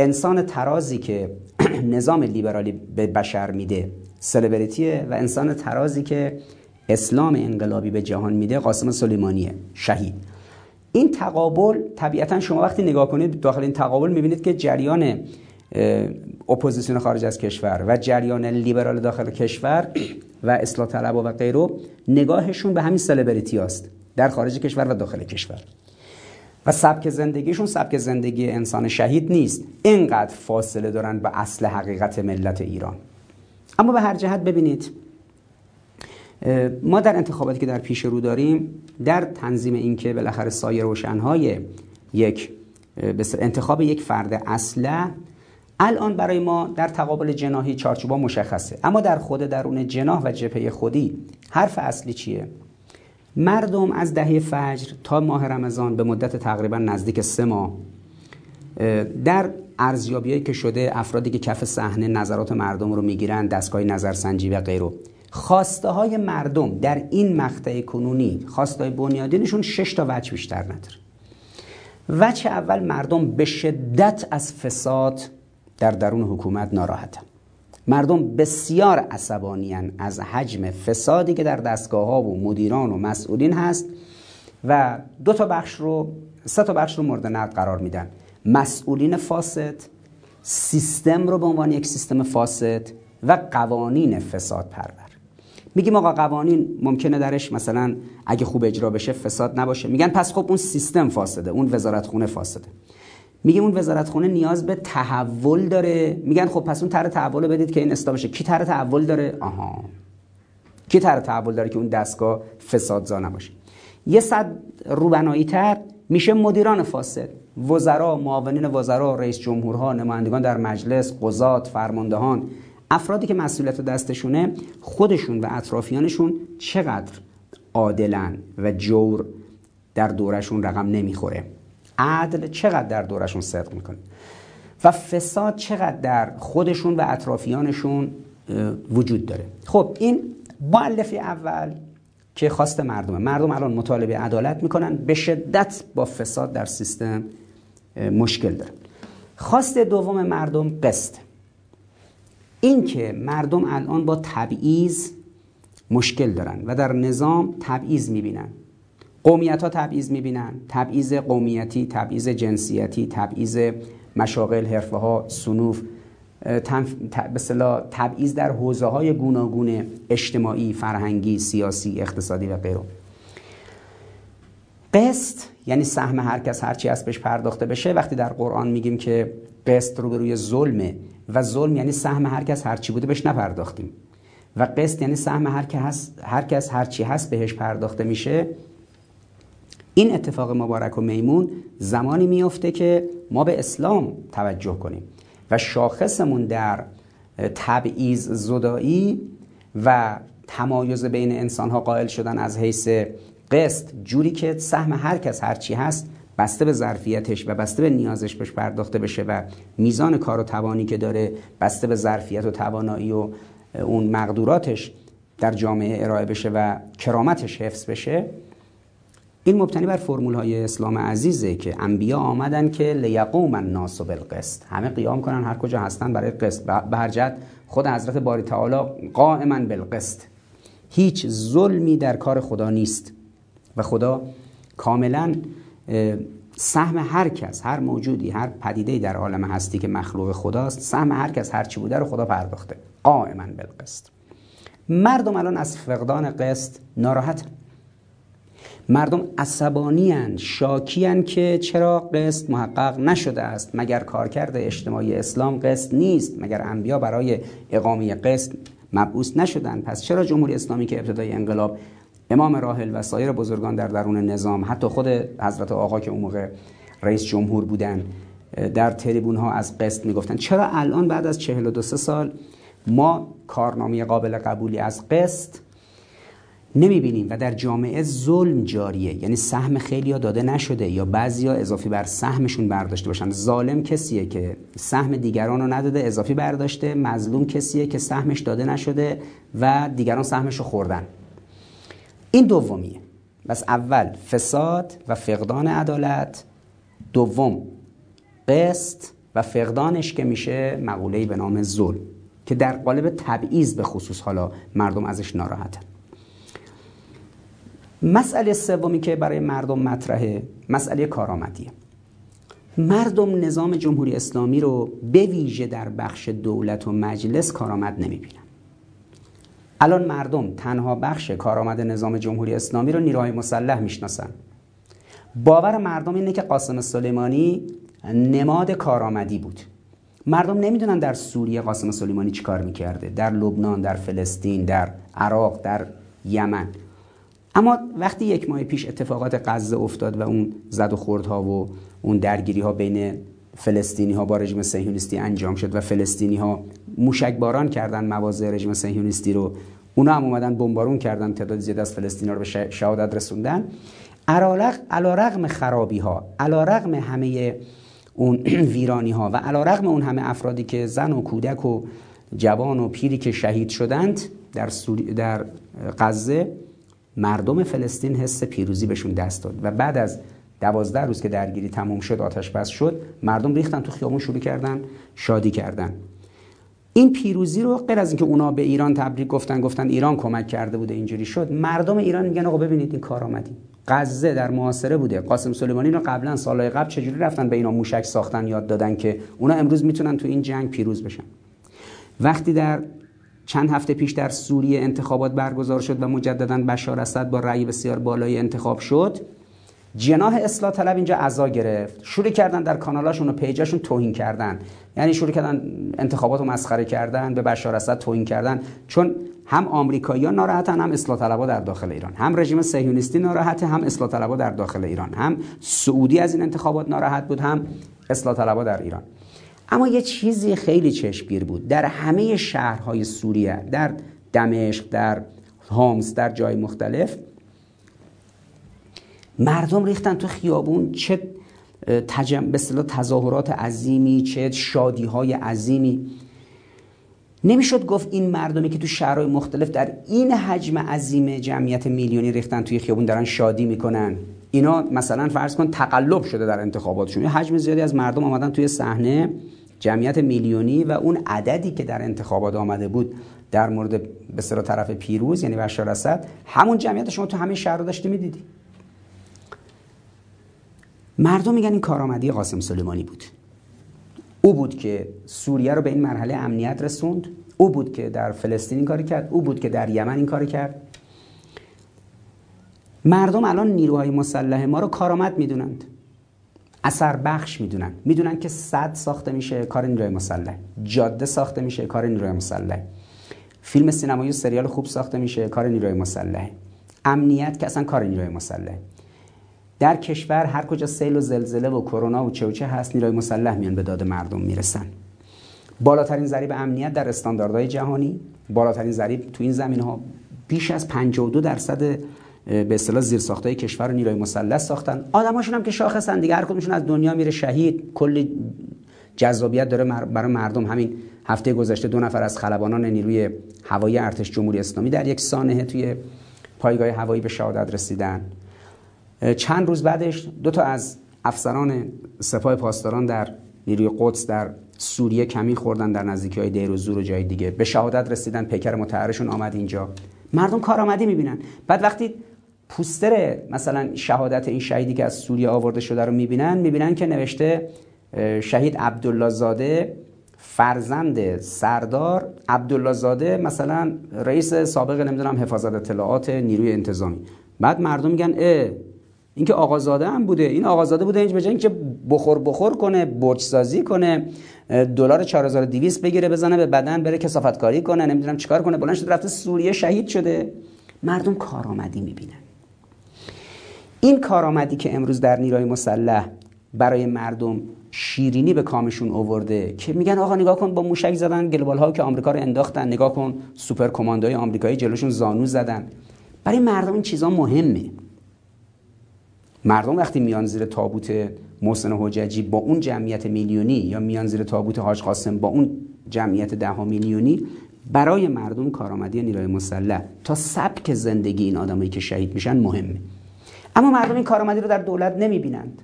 انسان ترازی که نظام لیبرالی به بشر میده سلبریتیه و انسان ترازی که اسلام انقلابی به جهان میده قاسم سلیمانیه شهید. این تقابل طبیعتا شما وقتی نگاه کنید داخل این تقابل می‌بینید که جریان اپوزیسیون خارج از کشور و جریان لیبرال داخل کشور و اصلاح طلب و غیره نگاهشون به همین سلبریتی است در خارج کشور و داخل کشور. و سبک زندگیشون سبک زندگی انسان شهید نیست. اینقدر فاصله دارن به اصل حقیقت ملت ایران. اما به هر جهت ببینید ما در انتخاباتی که در پیش رو داریم در تنظیم این که بالاخره سایه روشنهای یک انتخاب یک فرد اصله الان برای ما در تقابل جناهی چارچوبا مشخصه. اما در خود درون جناح و جبهه خودی حرف اصلی چیه؟ مردم از دهه فجر تا ماه رمضان به مدت تقریبا نزدیک سه ماه در ارزیابیایی که شده افرادی که کف صحنه نظرات مردم رو می‌گیرن دستگاه نظرسنجی و غیره خواسته های مردم در این مقطع کنونی خواسته های بنیادینشون شش تا وجه بیشتر نداره. وجه اول مردم به شدت از فساد در درون حکومت ناراحتن. مردم بسیار عصبانیان از حجم فسادی که در دستگاه ها و مدیران و مسئولین هست و دو تا بخش رو سه تا بخش رو مورد نقد قرار میدن. مسئولین فاسد سیستم رو به عنوان یک سیستم فاسد و قوانین فساد پرور. میگیم آقا قوانین ممکنه درش مثلا اگه خوب اجرا بشه فساد نباشه. میگن پس خب اون سیستم فاسده اون وزارت خونه فاسده. میگیم اون وزارت خونه نیاز به تحول داره. میگن خب پس اون طرح تحول بدید که این اصلاح بشه کی طرح تحول داره؟ آها. کی طرح تحول داره که اون دستگاه فسادزا نباشه؟ یه صد روبنایی تر میشه مدیران فاسد. وزرا معاونین وزرا رئیس جمهورها نمایندگان در مجلس قضات فرماندهان. افرادی که مسئولیت دستشونه خودشون و اطرافیانشون چقدر عادلن و جور در دورشون رقم نمی‌خوره؟ عدل چقدر در دورشون صدق می‌کنه. و فساد چقدر در خودشون و اطرافیانشون وجود داره. خب این معلفی اول که خواست مردمه. مردم الان مطالبه عدالت می‌کنن به شدت با فساد در سیستم مشکل دارن. خواست دوم مردم قسط. این که مردم الان با تبعیض مشکل دارن و در نظام تبعیض می‌بینن. قومیت ها تبعیض می‌بینن. تبعیض قومیتی تبعیض جنسیتی تبعیض مشاغل حرفه ها سنوف به تبعیض در حوزه های گوناگون اجتماعی فرهنگی سیاسی اقتصادی و غیره. قسط یعنی سهم هر کس هرچی از بهش پرداخته بشه وقتی در قرآن میگیم که قسط رو روی ظلمه و ظلم یعنی سهم هر کس هرچی بوده بهش نپرداختیم. و قسط یعنی سهم هر کس هر کس هرچی هست بهش پرداخته میشه. این اتفاق مبارک و میمون زمانی میفته که ما به اسلام توجه کنیم و شاخصمون در تبعیض زدایی و تمایز بین انسان ها قائل شدن از حیث قسط جوری که سهم هر کس هرچی هست بسته به ظرفیتش و بسته به نیازش بهش پرداخته بشه و میزان کار و توانی که داره بسته به ظرفیت و توانایی و اون مقدوراتش در جامعه ارائه بشه و کرامتش حفظ بشه. این مبتنی بر فرمول های اسلام عزیزه که انبیا آمدن که لیقوم الناس بالقسط. همه قیام کنن هر کجا هستن برای قسط. به هر جهت خود حضرت باری تعالی قائما بالقسط. هیچ ظلمی در کار خدا نیست. و خدا کاملا سهم هر کس هر موجودی هر پدیده در عالم هستی که مخلوق خداست سهم هر کس هر چی بوده رو خدا پرداخته. قائما بالقسط. مردم الان از فقدان قسط ناراحت مردم عصبانی هن شاکی که چرا قسط محقق نشده است. مگر کارکرد اجتماعی اسلام قسط نیست؟ مگر انبیا برای اقامه قسط مبعوث نشدن پس چرا جمهوری اسلامی که ابتدای انقلاب امام راحل و سایر بزرگان در درون نظام حتی خود حضرت آقا که اون موقع رئیس جمهور بودن در تریبون ها از قسط می‌گفتن چرا الان بعد از 42 سال ما کارنامه قابل قبولی از قسط نمی‌بینیم و در جامعه ظلم جاریه. یعنی سهم خیلی داده نشده یا بعضی ها اضافی بر سهمشون برداشته باشن. ظالم کسیه که سهم دیگران رو نداده اضافی برداشته. مظلوم کسیه که سهمش داده نشده و دیگران سهمش رو خوردن. این دومیه. بس اول فساد و فقدان عدالت. دوم قسط و فقدانش که میشه مقوله‌ای به نام ظلم که در قالب تبعیض به خصوص حالا مردم ازش ناراحتن. مسئله سومی که برای مردم مطرحه مسئله کارآمدیه مردم نظام جمهوری اسلامی رو به ویژه در بخش دولت و مجلس کارآمد نمی‌بینن. الان مردم تنها بخش کارآمد نظام جمهوری اسلامی رو نیروهای مسلح می‌شناسن. باور مردم اینه که قاسم سلیمانی نماد کارآمدی بود. مردم نمی‌دونن در سوریه قاسم سلیمانی چیکار می‌کرده در لبنان در فلسطین در عراق در یمن. اما وقتی یک ماه پیش اتفاقات غزه افتاد و اون زد و خوردها و اون درگیری ها بین فلسطینی ها با رژیم صهیونیستی انجام شد و فلسطینی ها موشکباران کردن مواضع رژیم صهیونیستی رو اونا هم اومدن بمبارون کردن تعداد زیاد از فلسطینی رو به شهادت رسوندن. علا رغم خرابی ها علا رغم همه اون ویرانی ها و علا رغم اون همه افرادی که زن و کودک و جوان و پیری که شهید شدند در, در غزه مردم فلسطین حس پیروزی بهشون دست داد. و بعد از دوازده روز که درگیری تموم شد آتش بس شد مردم ریختن تو خیابون شروع کردن شادی کردن. این پیروزی رو غیر از اینکه اونا به ایران تبریک گفتن گفتن ایران کمک کرده بوده اینجوری شد مردم ایران میگن آقا ببینید این کار آمدی. غزه در معاصره بوده. قاسم سلیمانی رو قبلا سالهای قبل چجوری رفتن به اینا موشک ساختن یاد دادن که اونا امروز می‌تونن تو این جنگ پیروز بشن. وقتی در چند هفته پیش در سوریه انتخابات برگزار شد و مجددا بشار اسد با رأی بسیار بالای انتخاب شد. جناح اصلاح طلب اینجا عزا گرفت. شروع کردن در کانالاشون و پیجاشون توهین کردن. یعنی شروع کردن انتخابات رو مسخره کردن به بشار اسد توهین کردن. چون هم آمریکایی‌ها ناراحتن هم اصلاح طلبها در داخل ایران. هم رژیم صهیونیستی ناراحته هم اصلاح طلبها در داخل ایران. هم سعودی از این انتخابات ناراحت بود هم اصلاح طلبها در ایران. اما یه چیزی خیلی چشمگیر بود. در همه شهرهای سوریه در دمشق در هامس در جای مختلف مردم ریختن تو خیابون چه تجم... به تظاهرات عظیمی چه شادی های عظیمی. نمی‌شد گفت این مردمی که تو شهرهای مختلف در این حجم عظیم جمعیت میلیونی ریختن توی خیابون دارن شادی می‌کنن. اینا مثلا فرض کن تقلب شده در انتخاباتشون. حجم زیادی از مردم آمدن توی صحنه. جمعیت میلیونی و اون عددی که در انتخابات آمده بود در مورد به طرف پیروز یعنی بشار اسد همون جمعیت شما تو همه شهر رو داشتی می‌دیدی. مردم میگن این کارآمدی قاسم سلیمانی بود. او بود که سوریه رو به این مرحله امنیت رسوند او بود که در فلسطین این کاری کرد او بود که در یمن این کاری کرد. مردم الان نیروهای مسلح ما رو کارآمد می‌دونند. اثر بخش می‌دونن. می‌دونن که صد ساخته میشه کار نیروی مسلح. جاده ساخته میشه کار نیروی مسلح. فیلم سینمایی و سریال خوب ساخته میشه کار نیروی مسلح. امنیت که اصلا کار نیروی مسلح. در کشور هر کجا سیل و زلزله و کرونا و چه و چه هست نیروی مسلح میان به داد مردم می‌رسن. بالاترین ضریب امنیت در استانداردهای جهانی بالاترین ضریب تو این زمین ها بیش از 52 درصد به اصطلاح زیر ساختای کشور و نیروی مسلح ساختن. آدماشون هم که شاخصن. دیگه هر کدومشون از دنیا میره شهید. کلی جذابیت داره برای مردم. همین هفته گذشته دو نفر از خلبانان نیروی هوایی ارتش جمهوری اسلامی در یک سانحه توی پایگاه هوایی به شهادت رسیدن. چند روز بعدش دو تا از افسران سپاه پاسداران در نیروی قدس در سوریه کمی خوردن. در نزدیکی های دیر و زور و جای دیگه به شهادت رسیدن. پیکر متحرشون آمد اینجا. مردم کارآمدی می‌بینن. بعد وقتی پوستر مثلا شهادت این شهیدی که از سوریه آورده شده رو می‌بینن می‌بینن که نوشته شهید عبدالله زاده فرزند سردار. عبدالله زاده مثلا رئیس سابق نمی‌دونم حفاظت اطلاعات نیروی انتظامی. بعد مردم میگن اه این که آقازاده هم بوده. این آقازاده بوده اینج بجن که بخور بخور کنه برج سازی کنه دلار 4200 بگیره بزنه به بدن بره کسافتکاری کنه نمی‌دونم چیکار کنه بلند شده رفته سوریه شهید شده. مردم کارآمدی می‌بینن. این کارآمدی که امروز در نیروی مسلح برای مردم شیرینی به کامشون اوورده که میگن آقا نگاه کن با موشک زدن گلوبال ها که آمریکا رو انداختن نگاه کن سوپر کماندوی آمریکایی جلوشون زانو زدن. برای مردم این چیزا مهمه. مردم وقتی میان زیر تابوت محسن حججی با اون جمعیت میلیونی یا میان زیر تابوت حاج قاسم با اون جمعیت ده میلیونی برای مردم کارآمدی نیروی مسلح تا سبک زندگی این آدمایی که شهید میشن مهمه. اما مردم این کارآمدی رو در دولت نمی‌بینند.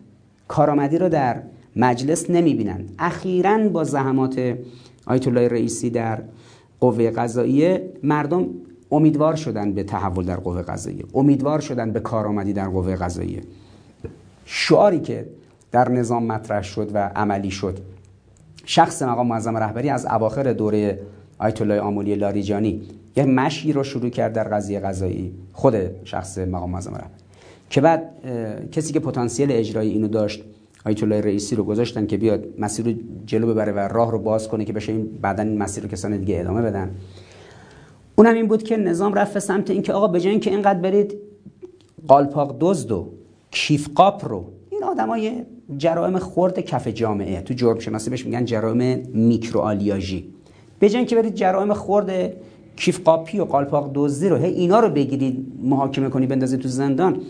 کارآمدی رو در مجلس نمی‌بینند. اخیرا با زحمات آیت الله رئیسی در قوه قضاییه مردم امیدوار شدن به تحول در قوه قضاییه. امیدوار شدن به کارآمدی در قوه قضاییه. شعاری که در نظام مطرح شد و عملی شد شخص مقام معظم رهبری از اواخر دوره آیت الله آمولی لاریجانی یه مشی رو شروع کرد در قضیه قضایی. خود شخص مقام معظم رهبری. که بعد کسی که پتانسیل اجرایی اینو داشت آیت الله رئیسی رو گذاشتن که بیاد مسیر رو جلو ببره و راه رو باز کنه که بشه این بعدا این مسیر رو کسان دیگه ادامه بدن. اونم این بود که نظام رفت سمت اینکه آقا به که اینقدر برید قالپاق دزد و کیف قاپ رو این آدمای جرائم خرد کف جامعه تو جرم شناسی بهش میگن جرائم میکرو آلیاژی به که برید جرائم خرد کیف قاپی و قالپاق دزدی رو هی اینا رو بگیرید محاکمه کنی بندازید تو زندان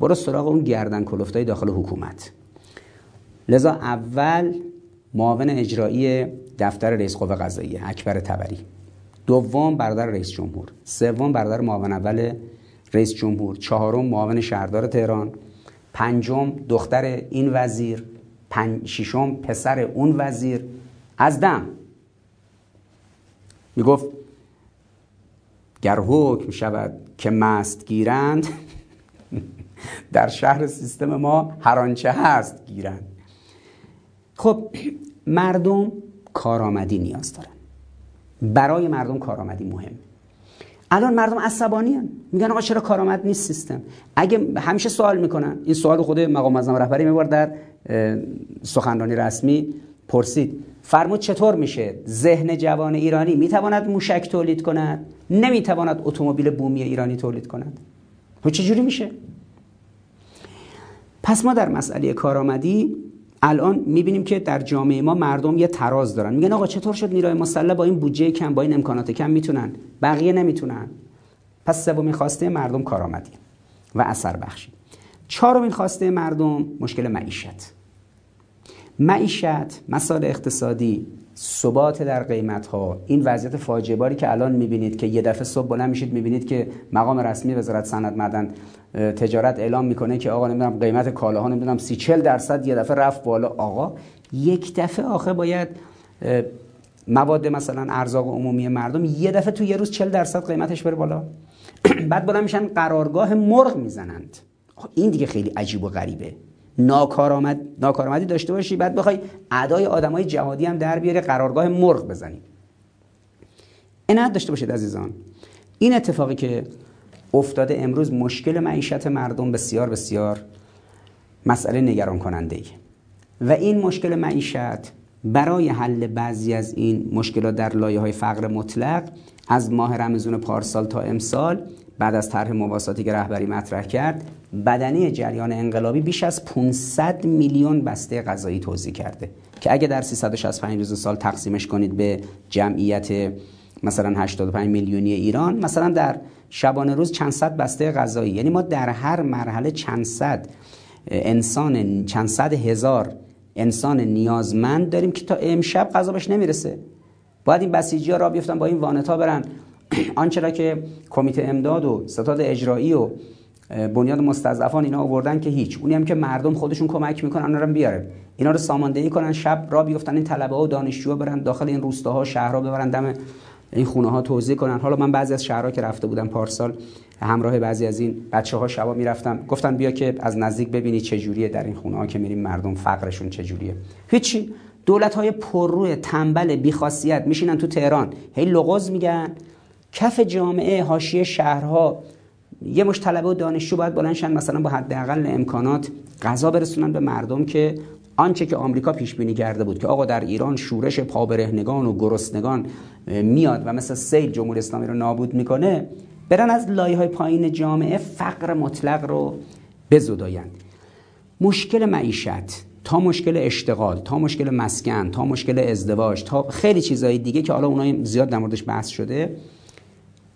برو سراغ اون گردن کلفتای داخل حکومت. لذا اول معاون اجرایی دفتر رئیس قوه قضاییه اکبر تبری. دوم برادر رئیس جمهور. سوم برادر معاون اول رئیس جمهور. چهارم معاون شهردار تهران. پنجم دختر این وزیر. پنج ششم پسر اون وزیر. از دم. می‌گفت گر حکم شود که مست گیرند در شهر سیستم ما هر آنچه هست گیرند. خب مردم کارآمدی نیاز دارن. برای مردم کارآمدی مهم. الان مردم عصبانی هن. میگن آقا چرا کارآمد نیست سیستم؟ اگه همیشه سوال می‌کنن. این سوال خود مقام معظم رهبری می‌برد در سخنرانی رسمی پرسید. فرمود چطور میشه ذهن جوان ایرانی می‌تواند موشک تولید کند؟ نمی‌تواند اتومبیل بومی ایرانی تولید کند. و چجوری میشه؟ پس ما در مسئله کارآمدی الان می‌بینیم که در جامعه ما مردم یه تراز دارن. میگن آقا چطور شد نیروی مسلح با این بودجه کم با این امکانات کم می‌تونن؟ بقیه نمی‌تونن. پس سومین خواسته مردم کارآمدی و اثر بخشی. چهارمین خواسته مردم مشکل معیشت. معیشت مسائل اقتصادی ثبات در قیمت ها این وضعیت فاجعه باری که الان می‌بینید که یه دفعه صبح بلند میشید می‌بینید که مقام رسمی وزارت صنعت معدن تجارت اعلام می‌کنه که آقا نمی‌دونم قیمت کالاها نمی‌دونم سی چل درصد یه دفعه رفت بالا. آقا یک دفعه آخه باید مواد مثلا ارزاق عمومی مردم یه دفعه تو یه روز 40 درصد قیمتش بره بالا. بعد بلند میشن قرارگاه مرغ می‌زنند. این دیگه خیلی عجیب و غریبه. ناکارآمد ناکارآمدی داشته باشی. بعد بخوای ادای آدمای جهادی هم در بیاره قرارگاه مرغ بزنی. عنایت داشته باشید عزیزان. این اتفاقی که افتاده امروز مشکل معیشت مردم بسیار بسیار مسئله نگران کننده ای و این مشکل معیشت برای حل بعضی از این مشکلات در لایه های فقر مطلق از ماه رمزون پارسال تا امسال بعد از طرح مواساتی که رهبری مطرح کرد بدنه جریان انقلابی بیش از 500 میلیون بسته غذایی توزیع کرده. که اگه در 365 روز سال تقسیمش کنید به جمعیت مثلا 85 میلیونی ایران مثلا در شبانه روز چند صد بسته غذایی. یعنی ما در هر مرحله چند صد انسان چند صد هزار انسان نیازمند داریم که تا امشب غذا بهش نمی‌رسه. باید این بسیجی ها را بیفتن با این وانتا برن. آنچه را که کمیته امداد و ستاد اجرایی و بنیاد مستضعفان اینا آوردن که هیچ. اونی هم که مردم خودشون کمک می‌کنن اونا رو بیاره. اینا رو ساماندهی کنن شب را بیفتن این طلبه ها و دانشجوها برن داخل این روستاها شهرها ببرن دم این خونه ها توضیح کنن. حالا من بعضی از شهرها که رفته بودم پارسال همراه بعضی از این بچه ها شبا می‌رفتم. گفتن بیا که از نزدیک ببینی چه جوریه در این خونه ها که میریم مردم فقرشون چه جوریه. هیچی. دولت های پرروی تنبل بیخاصیت میشینن تو تهران. هی لغز میگن. کف جامعه حاشیه شهرها یه مش طلبه و دانشجو باید بلنشن مثلا با حداقل امکانات غذا برسونن به مردم که آنچه که آمریکا پیش بینی کرده بود که آقا در ایران شورش پابرهنگان و گرسنگان میاد و مثل سیل جمهوری اسلامی رو نابود می‌کنه برن از لایه های پایین جامعه فقر مطلق رو بزداین مشکل معیشت تا مشکل اشتغال تا مشکل مسکن تا مشکل ازدواج تا خیلی چیزهای دیگه که حالا اونای زیاد در موردش بحث شده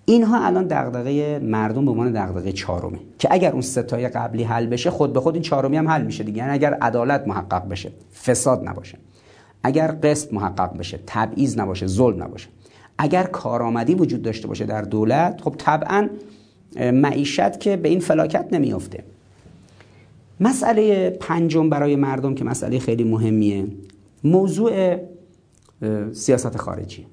اینها الان دغدغه مردم به عنوان دغدغه چهارمه که اگر اون ستای قبلی حل بشه خود به خود این چهارمی هم حل میشه دیگه. یعنی اگر عدالت محقق بشه فساد نباشه. اگر قسط محقق بشه تبعیض نباشه ظلم نباشه. اگر کارآمدی وجود داشته باشه در دولت خب طبعا معیشت که به این فلاکت نمیافته. مسئله پنجم برای مردم که مسئله خیلی مهمیه موضوع سیاست خارجی.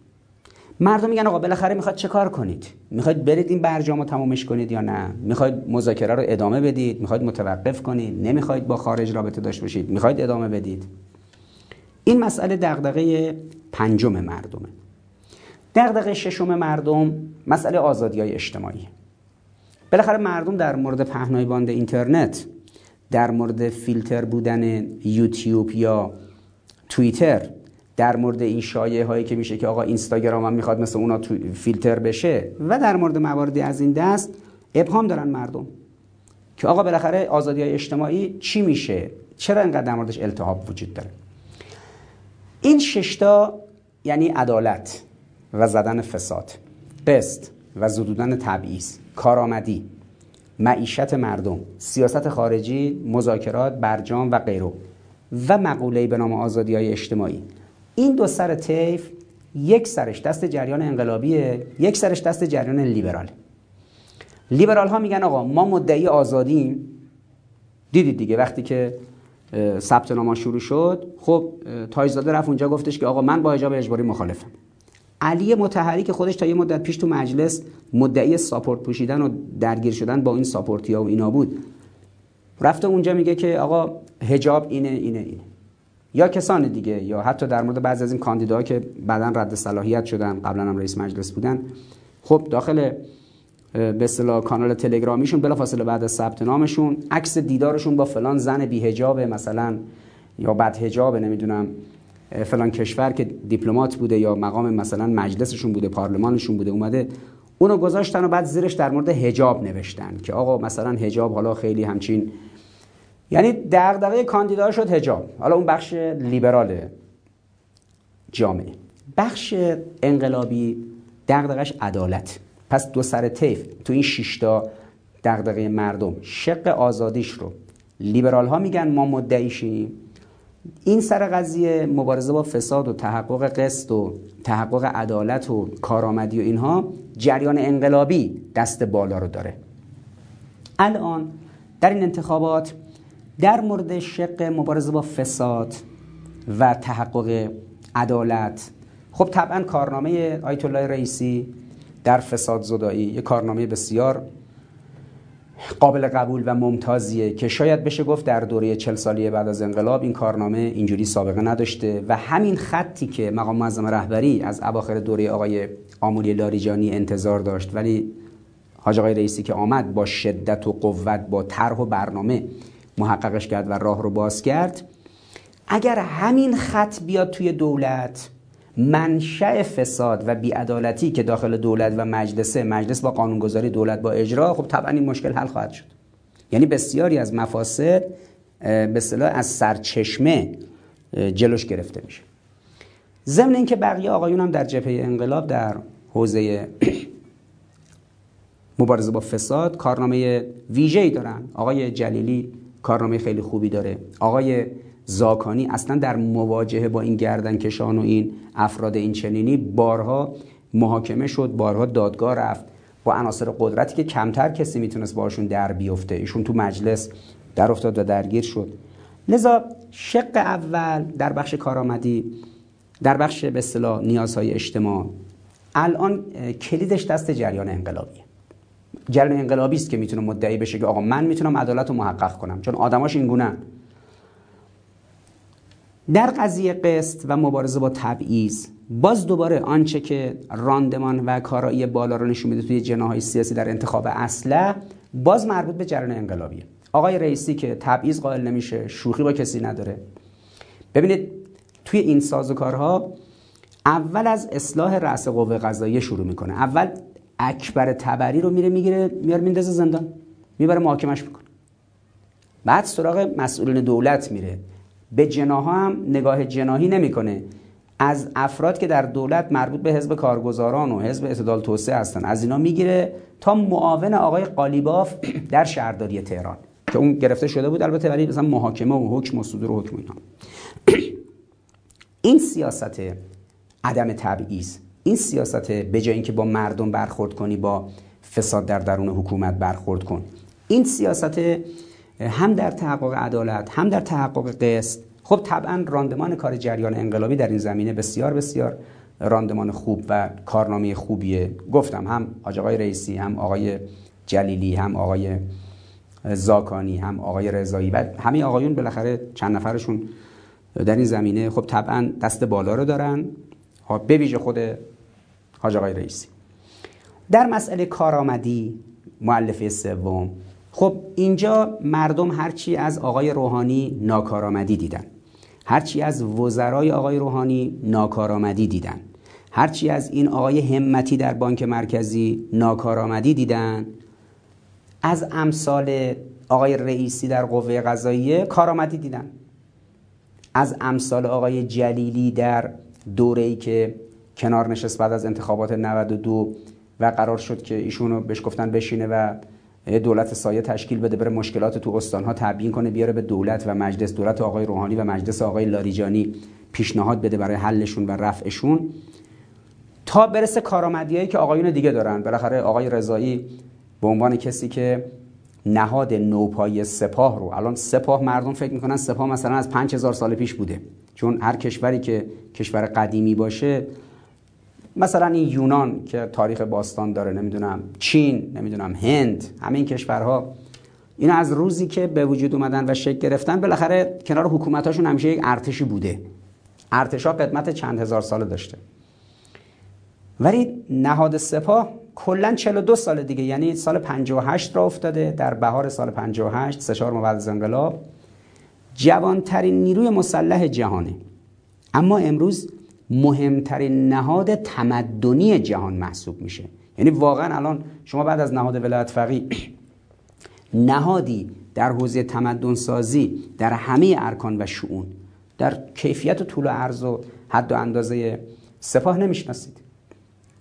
مردم میگن آقا بالاخره می‌خواد چه کار کنید؟ می‌خواید برید این برجام رو تمامش کنید یا نه؟ می‌خواید مذاکره رو ادامه بدید؟ می‌خواید متوقف کنید؟ نمی‌خواید با خارج رابطه داشته باشید؟ می‌خواید ادامه بدید؟ این مسئله دغدغه پنجم مردمه. دغدغه ششم مردم مسئله آزادی های اجتماعی. بالاخره مردم در مورد پهنای باند اینترنت در مورد فیلتر بودن یوتیوب یا توییتر در مورد این شایعه هایی که میشه که آقا اینستاگرام هم می‌خواد مثل اونا تو فیلتر بشه و در مورد مواردی از این دست ابهام دارن مردم. که آقا بالاخره آزادی های اجتماعی چی میشه؟ چرا اینقدر در موردش التهاب وجود داره؟ این ششتا یعنی عدالت و زدن فساد قسط و زدودن تبعیض کارآمدی معیشت مردم سیاست خارجی مذاکرات برجام و غیره. و مقوله به نام آزادی های اجتماعی. این دو سر طیف یک سرش دست جریان انقلابیه یک سرش دست جریان لیبرال لیبرال ها میگن آقا ما مدعی آزادیم. دیدید دیگه وقتی که ثبت نام شروع شد خب تایزاده رفت اونجا گفتش که آقا من با حجاب اجباری مخالفم. علی متحری که خودش تا یه مدت پیش تو مجلس مدعی ساپورت پوشیدن و درگیر شدن با این ساپورتی ها و اینا بود رفته اونجا میگه که آقا حجاب اینه اینه اینه. یا کسان دیگه یا حتی در مورد بعضی از این کاندیداها که بعدا رد صلاحیت شدن قبلا هم رئیس مجلس بودن. خب داخل به اصطلاح کانال تلگرامیشون بلافاصله بعد از ثبت نامشون عکس دیدارشون با فلان زن بی حجاب مثلا یا بد حجاب نمی‌دونم فلان کشور که دیپلمات بوده یا مقام مثلا مجلسشون بوده پارلمانشون بوده اومده اونو گذاشتن و بعد زیرش در مورد حجاب نوشتن که آقا مثلا حجاب حالا خیلی همچین یعنی دغدغه کاندیدا شد حجاب. حالا اون بخش لیبرال جامعه. بخش انقلابی دغدغش عدالت. پس دو سر طیف تو این شیشتا دغدغه مردم. شق آزادیش رو. لیبرال ها میگن ما مدعیشیم این سر قضیه مبارزه با فساد و تحقق قسط و تحقق عدالت و کارآمدی و اینها جریان انقلابی دست بالا رو داره. الان در این انتخابات در مورد شق مبارزه با فساد و تحقق عدالت خب طبعا کارنامه آیت الله رئیسی در فساد زدایی یک کارنامه بسیار قابل قبول و ممتازیه که شاید بشه گفت در دوره چل سالی بعد از انقلاب این کارنامه اینجوری سابقه نداشته و همین خطی که مقام معظم رهبری از اواخر دوره آقای آمولی لاریجانی انتظار داشت ولی حاج آقای رئیسی که آمد با شدت و قوت با طرح و برنامه محققش کرد و راه رو باز کرد. اگر همین خط بیاد توی دولت منشأ فساد و بیعدالتی که داخل دولت و مجلسه مجلس با قانونگذاری دولت با اجرا خب طبعا این مشکل حل خواهد شد. یعنی بسیاری از مفاسد به اصطلاح از سرچشمه جلوش گرفته میشه. ضمن اینکه بقیه آقایون هم در جبهه انقلاب در حوزه مبارزه با فساد کارنامه ویژه‌ای دارن. آقای جلیلی کارنامه خیلی خوبی داره. آقای زاکانی اصلا در مواجهه با این گردنکشان و این افراد این چنینی بارها محاکمه شد بارها دادگاه رفت. با عناصر قدرتی که کمتر کسی می‌تونست باشون در بیفته. ایشون تو مجلس در افتاد و درگیر شد. لذا شق اول در بخش کارآمدی در بخش به اصطلاح نیازهای اجتماع. الان کلیدش دست جریان انقلابیه. جریان انقلابی است که می‌تونه مدعی بشه که آقا من می‌تونم عدالت رو محقق کنم. چون آدماش این گونه در قضیه قسط و مبارزه با تبعیض باز دوباره آنچه که راندمان و کارایی بالا رو نشون میده توی جناهای سیاسی در انتخاب اصله باز مربوط به جریان انقلابیه. آقای رئیسی که تبعیض قائل نمیشه شوخی با کسی نداره. ببینید توی این سازوکارها اول از اصلاح رأس قوه قضاییه شروع می‌کنه. اول اکبر تبری رو میره می‌گیره میاره میندازه زندان. می‌بره محاکمش می‌کنه. بعد سراغ مسئولین دولت میره. به جناها هم نگاه جناهی نمی‌کنه. از افراد که در دولت مربوط به حزب کارگزاران و حزب اعتدال توسعه هستن از اینا می‌گیره تا معاون آقای قالیباف در شهرداری تهران که اون گرفته شده بود. البته ولی مثلا محاکمه و حکم و صدور و حکم اینا. این سیاست عدم تبعیض. این سیاست به جای اینکه با مردم برخورد کنی با فساد در درون حکومت برخورد کن. این سیاست هم در تحقق عدالت هم در تحقق قسط. خب طبعا راندمان کار جریان انقلابی در این زمینه بسیار بسیار راندمان خوب و کارنامه خوبیه. گفتم هم آقای رئیسی هم آقای جلیلی هم آقای زاکانی هم آقای رضایی. و همه آقایون بالاخره چند نفرشون در این زمینه خب طبعا دست بالا رو دارن. خب به ویژه خود حاج آقای رئیسی. در مسئله کارآمدی مؤلفه سوم خب اینجا مردم هرچی از آقای روحانی ناکارآمدی دیدن. هرچی از وزرای آقای روحانی ناکارآمدی دیدن. هرچی از این آقای همتی در بانک مرکزی ناکارآمدی دیدن. از امثال آقای رئیسی در قوه قضاییه کارآمدی دیدن. از امثال آقای جلیلی در دوره‌ای که کنار نشست بعد از انتخابات 92 و قرار شد که ایشونو بهش گفتن بشینه و دولت سایه تشکیل بده بره مشکلات تو استانها تبیین کنه بیاره به دولت و مجلس دولت آقای روحانی و مجلس آقای لاریجانی پیشنهاد بده برای حلشون و رفعشون. تا برسه کارآمدیایی که آقایون دیگه دارن بالاخره آقای رضایی به عنوان کسی که نهاد نوپایی سپاه رو الان سپاه مردم فکر می‌کنن سپاه مثلا از 5000 سال پیش بوده. چون هر کشوری که کشور قدیمی باشه مثلا این یونان که تاریخ باستان داره نمی‌دونم چین نمی‌دونم هند همه این کشورها این از روزی که به وجود اومدن و شکل گرفتن بالاخره کنار حکومتاشون همیشه یک ارتشی بوده. ارتشا قدمت چند هزار ساله داشته. ولی نهاد سپاه کلا 42 سال دیگه یعنی سال 58 را افتاده. در بهار سال 58 سه چهار بعد از انقلاب. جوانترین نیروی مسلح جهانه. اما امروز مهمترین نهاد تمدنی جهان محسوب میشه. یعنی واقعا الان شما بعد از نهاد ولایت فقیه نهادی در حوزه تمدن سازی در همه ارکان و شؤون در کیفیت و طول و عرض و حد و اندازه سپاه نمی‌شناسید.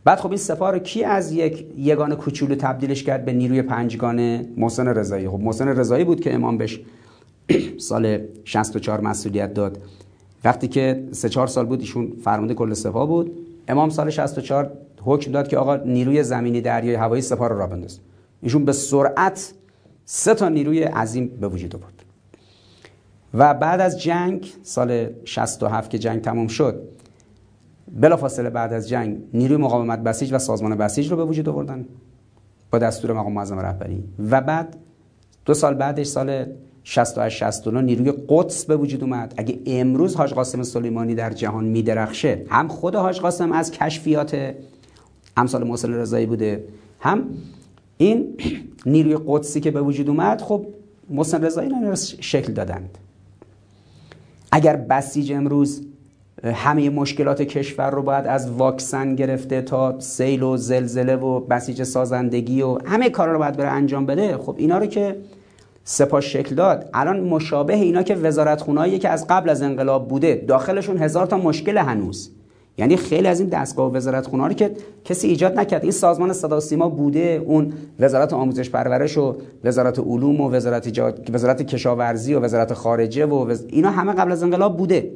بعد خب این سپاه رو کی از یک یگان کوچولو تبدیلش کرد به نیروی پنجگانه؟ محسن رضایی. خب محسن رضایی بود که امام بهش سال 64 مسئولیت داد. وقتی که سه چهار سال بود ایشون فرمانده کل سپاه بود امام سال 64 حکم داد که آقا نیروی زمینی دریایی هوایی سپاه رو را بنداز. ایشون به سرعت سه تا نیروی عظیم به وجود آورد. و بعد از جنگ سال 67 که جنگ تموم شد بلافاصله بعد از جنگ نیروی مقاومت بسیج و سازمان بسیج رو به وجود آوردن با دستور مقام معظم رهبری. و بعد دو سال بعدش سال 68 69 نیروی قدس به وجود اومد. اگه امروز حاج قاسم سلیمانی در جهان میدرخشه هم خود حاج قاسم از کشفیات امثال محسن رضایی بوده هم این نیروی قدسی که به وجود اومد خب محسن رضایی رو شکل دادند. اگر بسیج امروز همه مشکلات کشور رو باید از واکسن گرفته تا سیل و زلزله و بسیج سازندگی و همه کارا رو باید بره انجام بده خب اینا رو که سپاه شکل داد. الان مشابه اینا که وزارت خونهایی که از قبل از انقلاب بوده داخلشون هزار تا مشکل هنوز. یعنی خیلی از این دستگاه وزارت خونه رو که کسی ایجاد نکرد. این سازمان صدا سیما بوده اون وزارت آموزش پرورش و وزارت علوم و وزارت جا... وزارت کشاورزی و وزارت خارجه و اینا همه قبل از انقلاب بوده.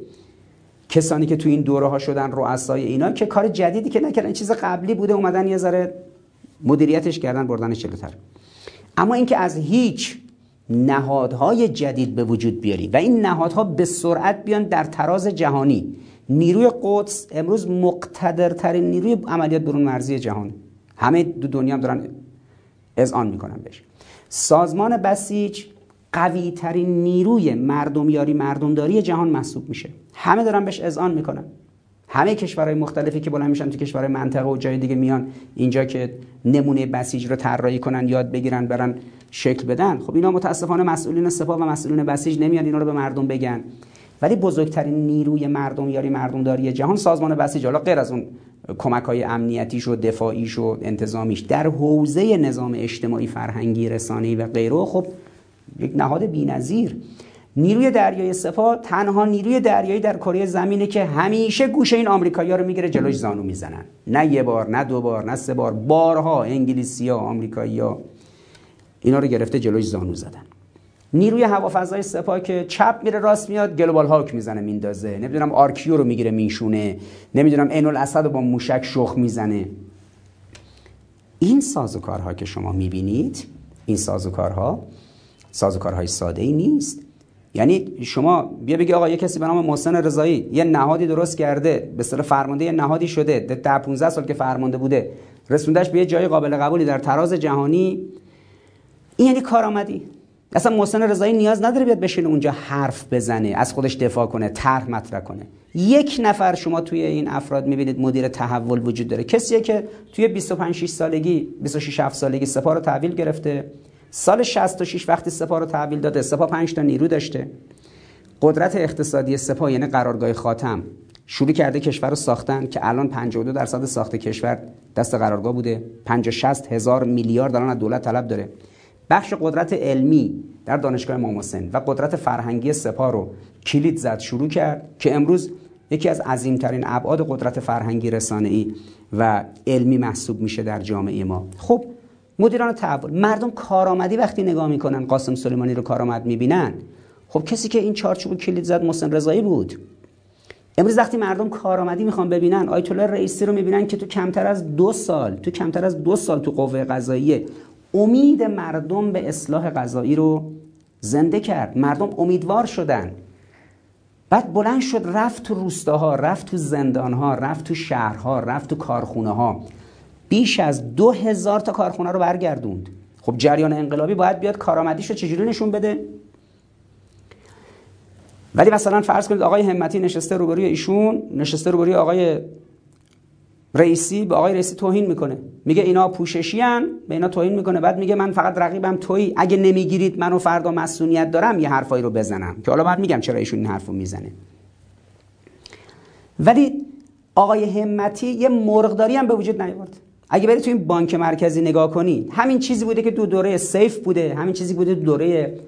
کسانی که تو این دوره ها شدن رؤسای اینا که کار جدیدی که نکردن چیز قبلی بوده اومدن یه ذره مدیریتش کردن بردنش جلوتر. اما اینکه از هیچ نهادهای جدید به وجود بیاری و این نهادها به سرعت بیان در تراز جهانی. نیروی قدس امروز مقتدرترین نیروی عملیات برون مرزی جهان همه دو دنیا هم دارن اذعان می‌کنن بهش. سازمان بسیج قوی ترین نیروی مردمیاری مردمداری جهان محسوب میشه. همه دارن بهش اذعان می‌کنن. همه کشورهای مختلفی که بلند میشن تو کشورهای منطقه و جای دیگه میان اینجا که نمونه بسیج رو طراحی کنن یاد بگیرن برن شکل بدن. خب اینا متاسفانه مسئولین سپاه و مسئولین بسیج نمیان اینا رو به مردم بگن. ولی بزرگترین نیروی مردم یاری مردمداری جهان سازمان بسیج حالا غیر از اون کمک های امنیتیش و دفاعیش و انتظامیش در حوزه نظام اجتماعی فرهنگی رسانه‌ای و غیره خب یک نهاد بی‌نظیر. نیروی دریایی سپاه تنها نیروی دریایی در کره زمینه که همیشه گوشه این آمریکایی‌ها رو می‌گیره جلوش زانو می‌زنن. نه یه بار نه دو بار نه سه بار. بارها انگلیسی‌ها آمریکایی‌ها اینا رو گرفته جلوش زانو زدن. نیروی هوافضای سپاه که چپ میره راست میاد Global Hawk می‌زنه میندازه. نمی‌دونم RQ رو می‌گیره میشونه نمی‌دونم عین الاسد رو با موشک شخم می‌زنه. این سازوکارها که شما می‌بینید این سازوکارها سازوکارهای ساده ای نیست. یعنی شما بیا بگی آقا یه کسی به نام محسن رضایی یه نهادی درست کرده به اصطلاح فرمانده یه نهادی شده در 15 سال که فرمانده بوده رسوندش به یه جای قابل قبولی در تراز جهانی این یعنی کارآمدی اصلا محسن رضایی نیاز نداره بیاد بشینه اونجا حرف بزنه از خودش دفاع کنه طرح مطرح کنه. یک نفر شما توی این افراد می‌بینید مدیر تحول وجود داره. کسیه که توی 25 6 سالگی 26 7 سالگی سپاه رو تحویل گرفته. سال 66 وقتی سپاه رو تحویل داده سپاه 5 تا نیرو داشته. قدرت اقتصادی سپاه یعنی قرارگاه خاتم. شروع کرده کشور رو ساختن که الان 52 درصد ساخت کشور دست قرارگاه بوده. 50 60 هزار میلیارد الان از دولت طلب داره. بخش قدرت علمی در دانشگاه امام حسین و قدرت فرهنگی سپاه رو کلید زد شروع کرد که امروز یکی از عظیمترین ابعاد قدرت فرهنگی رسانه‌ای و علمی محسوب میشه در جامعه ما. خب مدیران تحول. مردم کارآمدی وقتی نگاه می‌کنن قاسم سلیمانی رو کارآمد می‌بینن. خب کسی که این چارچوب کلید زد محسن رضایی بود. امروز وقتی مردم کارآمدی می‌خوان ببینن آیت الله رئیسی رو می‌بینن که تو کمتر از دو سال تو کمتر از دو سال تو قوه قضاییه امید مردم به اصلاح غذایی رو زنده کرد. مردم امیدوار شدن. بعد بلند شد رفت تو روستاها رفت تو زندانها رفت تو شهرها رفت تو کارخونه ها بیش از دو هزار تا کارخونه رو برگردوند. خب جریان انقلابی باید بیاد کارآمدیش رو چجوری نشون بده؟ ولی مثلا فرض کنید آقای همتی نشسته روبروی ایشون نشسته روبروی آقای رئیسی به آقای رئیسی توهین می‌کنه. میگه اینا پوششی هن به اینا توهین می‌کنه. بعد میگه من فقط رقیبم تویی اگه نمی‌گیرید منو فردا مسئولیت دارم یه حرفایی رو بزنم. که حالا بعد میگم چرا ایشون این حرفو می‌زنه. ولی آقای همتی یه مرغداری هم به وجود نیاورد. اگه بری تو این بانک مرکزی نگاه کنی همین چیزی بوده که دو دوره سیف بوده همین چیزی بوده دو دوره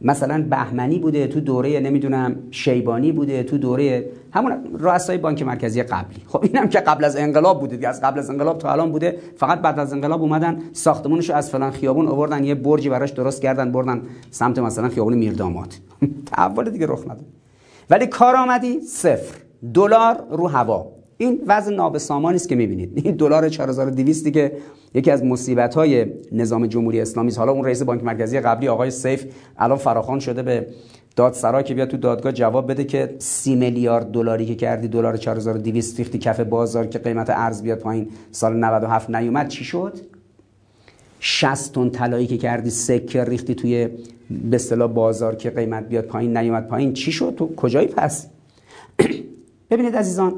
مثلا بهمنی بوده تو دوره نمی‌دونم شیبانی بوده تو دوره همون رؤسای بانک مرکزی قبلی. خب اینم که قبل از انقلاب بوده دیگه از قبل از انقلاب تا الان بوده. فقط بعد از انقلاب اومدن ساختمونش از فلان خیابون آوردن یه برجی براش درست کردن بردن سمت مثلا خیابون میرداماد. تحول دیگه رخ نداد. ولی کار آمدی صفر. دلار رو هوا. این وضع نابسامانی است که می‌بینید. این دلار 4200 که یکی از مصیبت های نظام جمهوری اسلامی است. حالا اون رئیس بانک مرکزی قبلی آقای سیف الان فراخوان شده به دادسرا که بیاد تو دادگاه جواب بده که 30 میلیارد دلاری که کردی دلار 4200 ریختی کف بازار که قیمت ارز بیاد پایین سال 97 نیومد. چی شد؟ 60 تن طلایی که کردی سکه ریختی توی به اصطلاح بازار که قیمت بیاد پایین نیومد پایین. چی شد؟ تو کجایی پس؟ ببینید عزیزان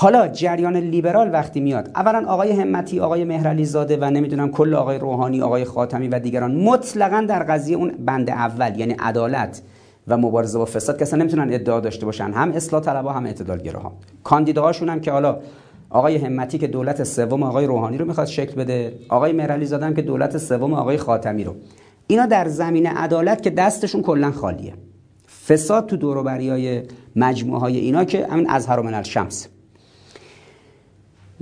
حالا جریان لیبرال وقتی میاد اولا آقای همتی آقای مهرعلی زاده و نمی‌دونم کل آقای روحانی آقای خاتمی و دیگران مطلقا در قضیه اون بند اول یعنی عدالت و مبارزه با فساد که نمی‌تونن ادعا داشته باشن. هم اصلاح طلبها هم اعتدالگراها. کاندیداهاشون هم که حالا آقای همتی که دولت سوم آقای روحانی رو می‌خواد شکل بده آقای مهرعلی زاده هم که دولت سوم آقای خاتمی رو. اینا در زمین عدالت که دستشون کلا خالیه. فساد تو دور های مجموعه های اینا که همین از من الشمس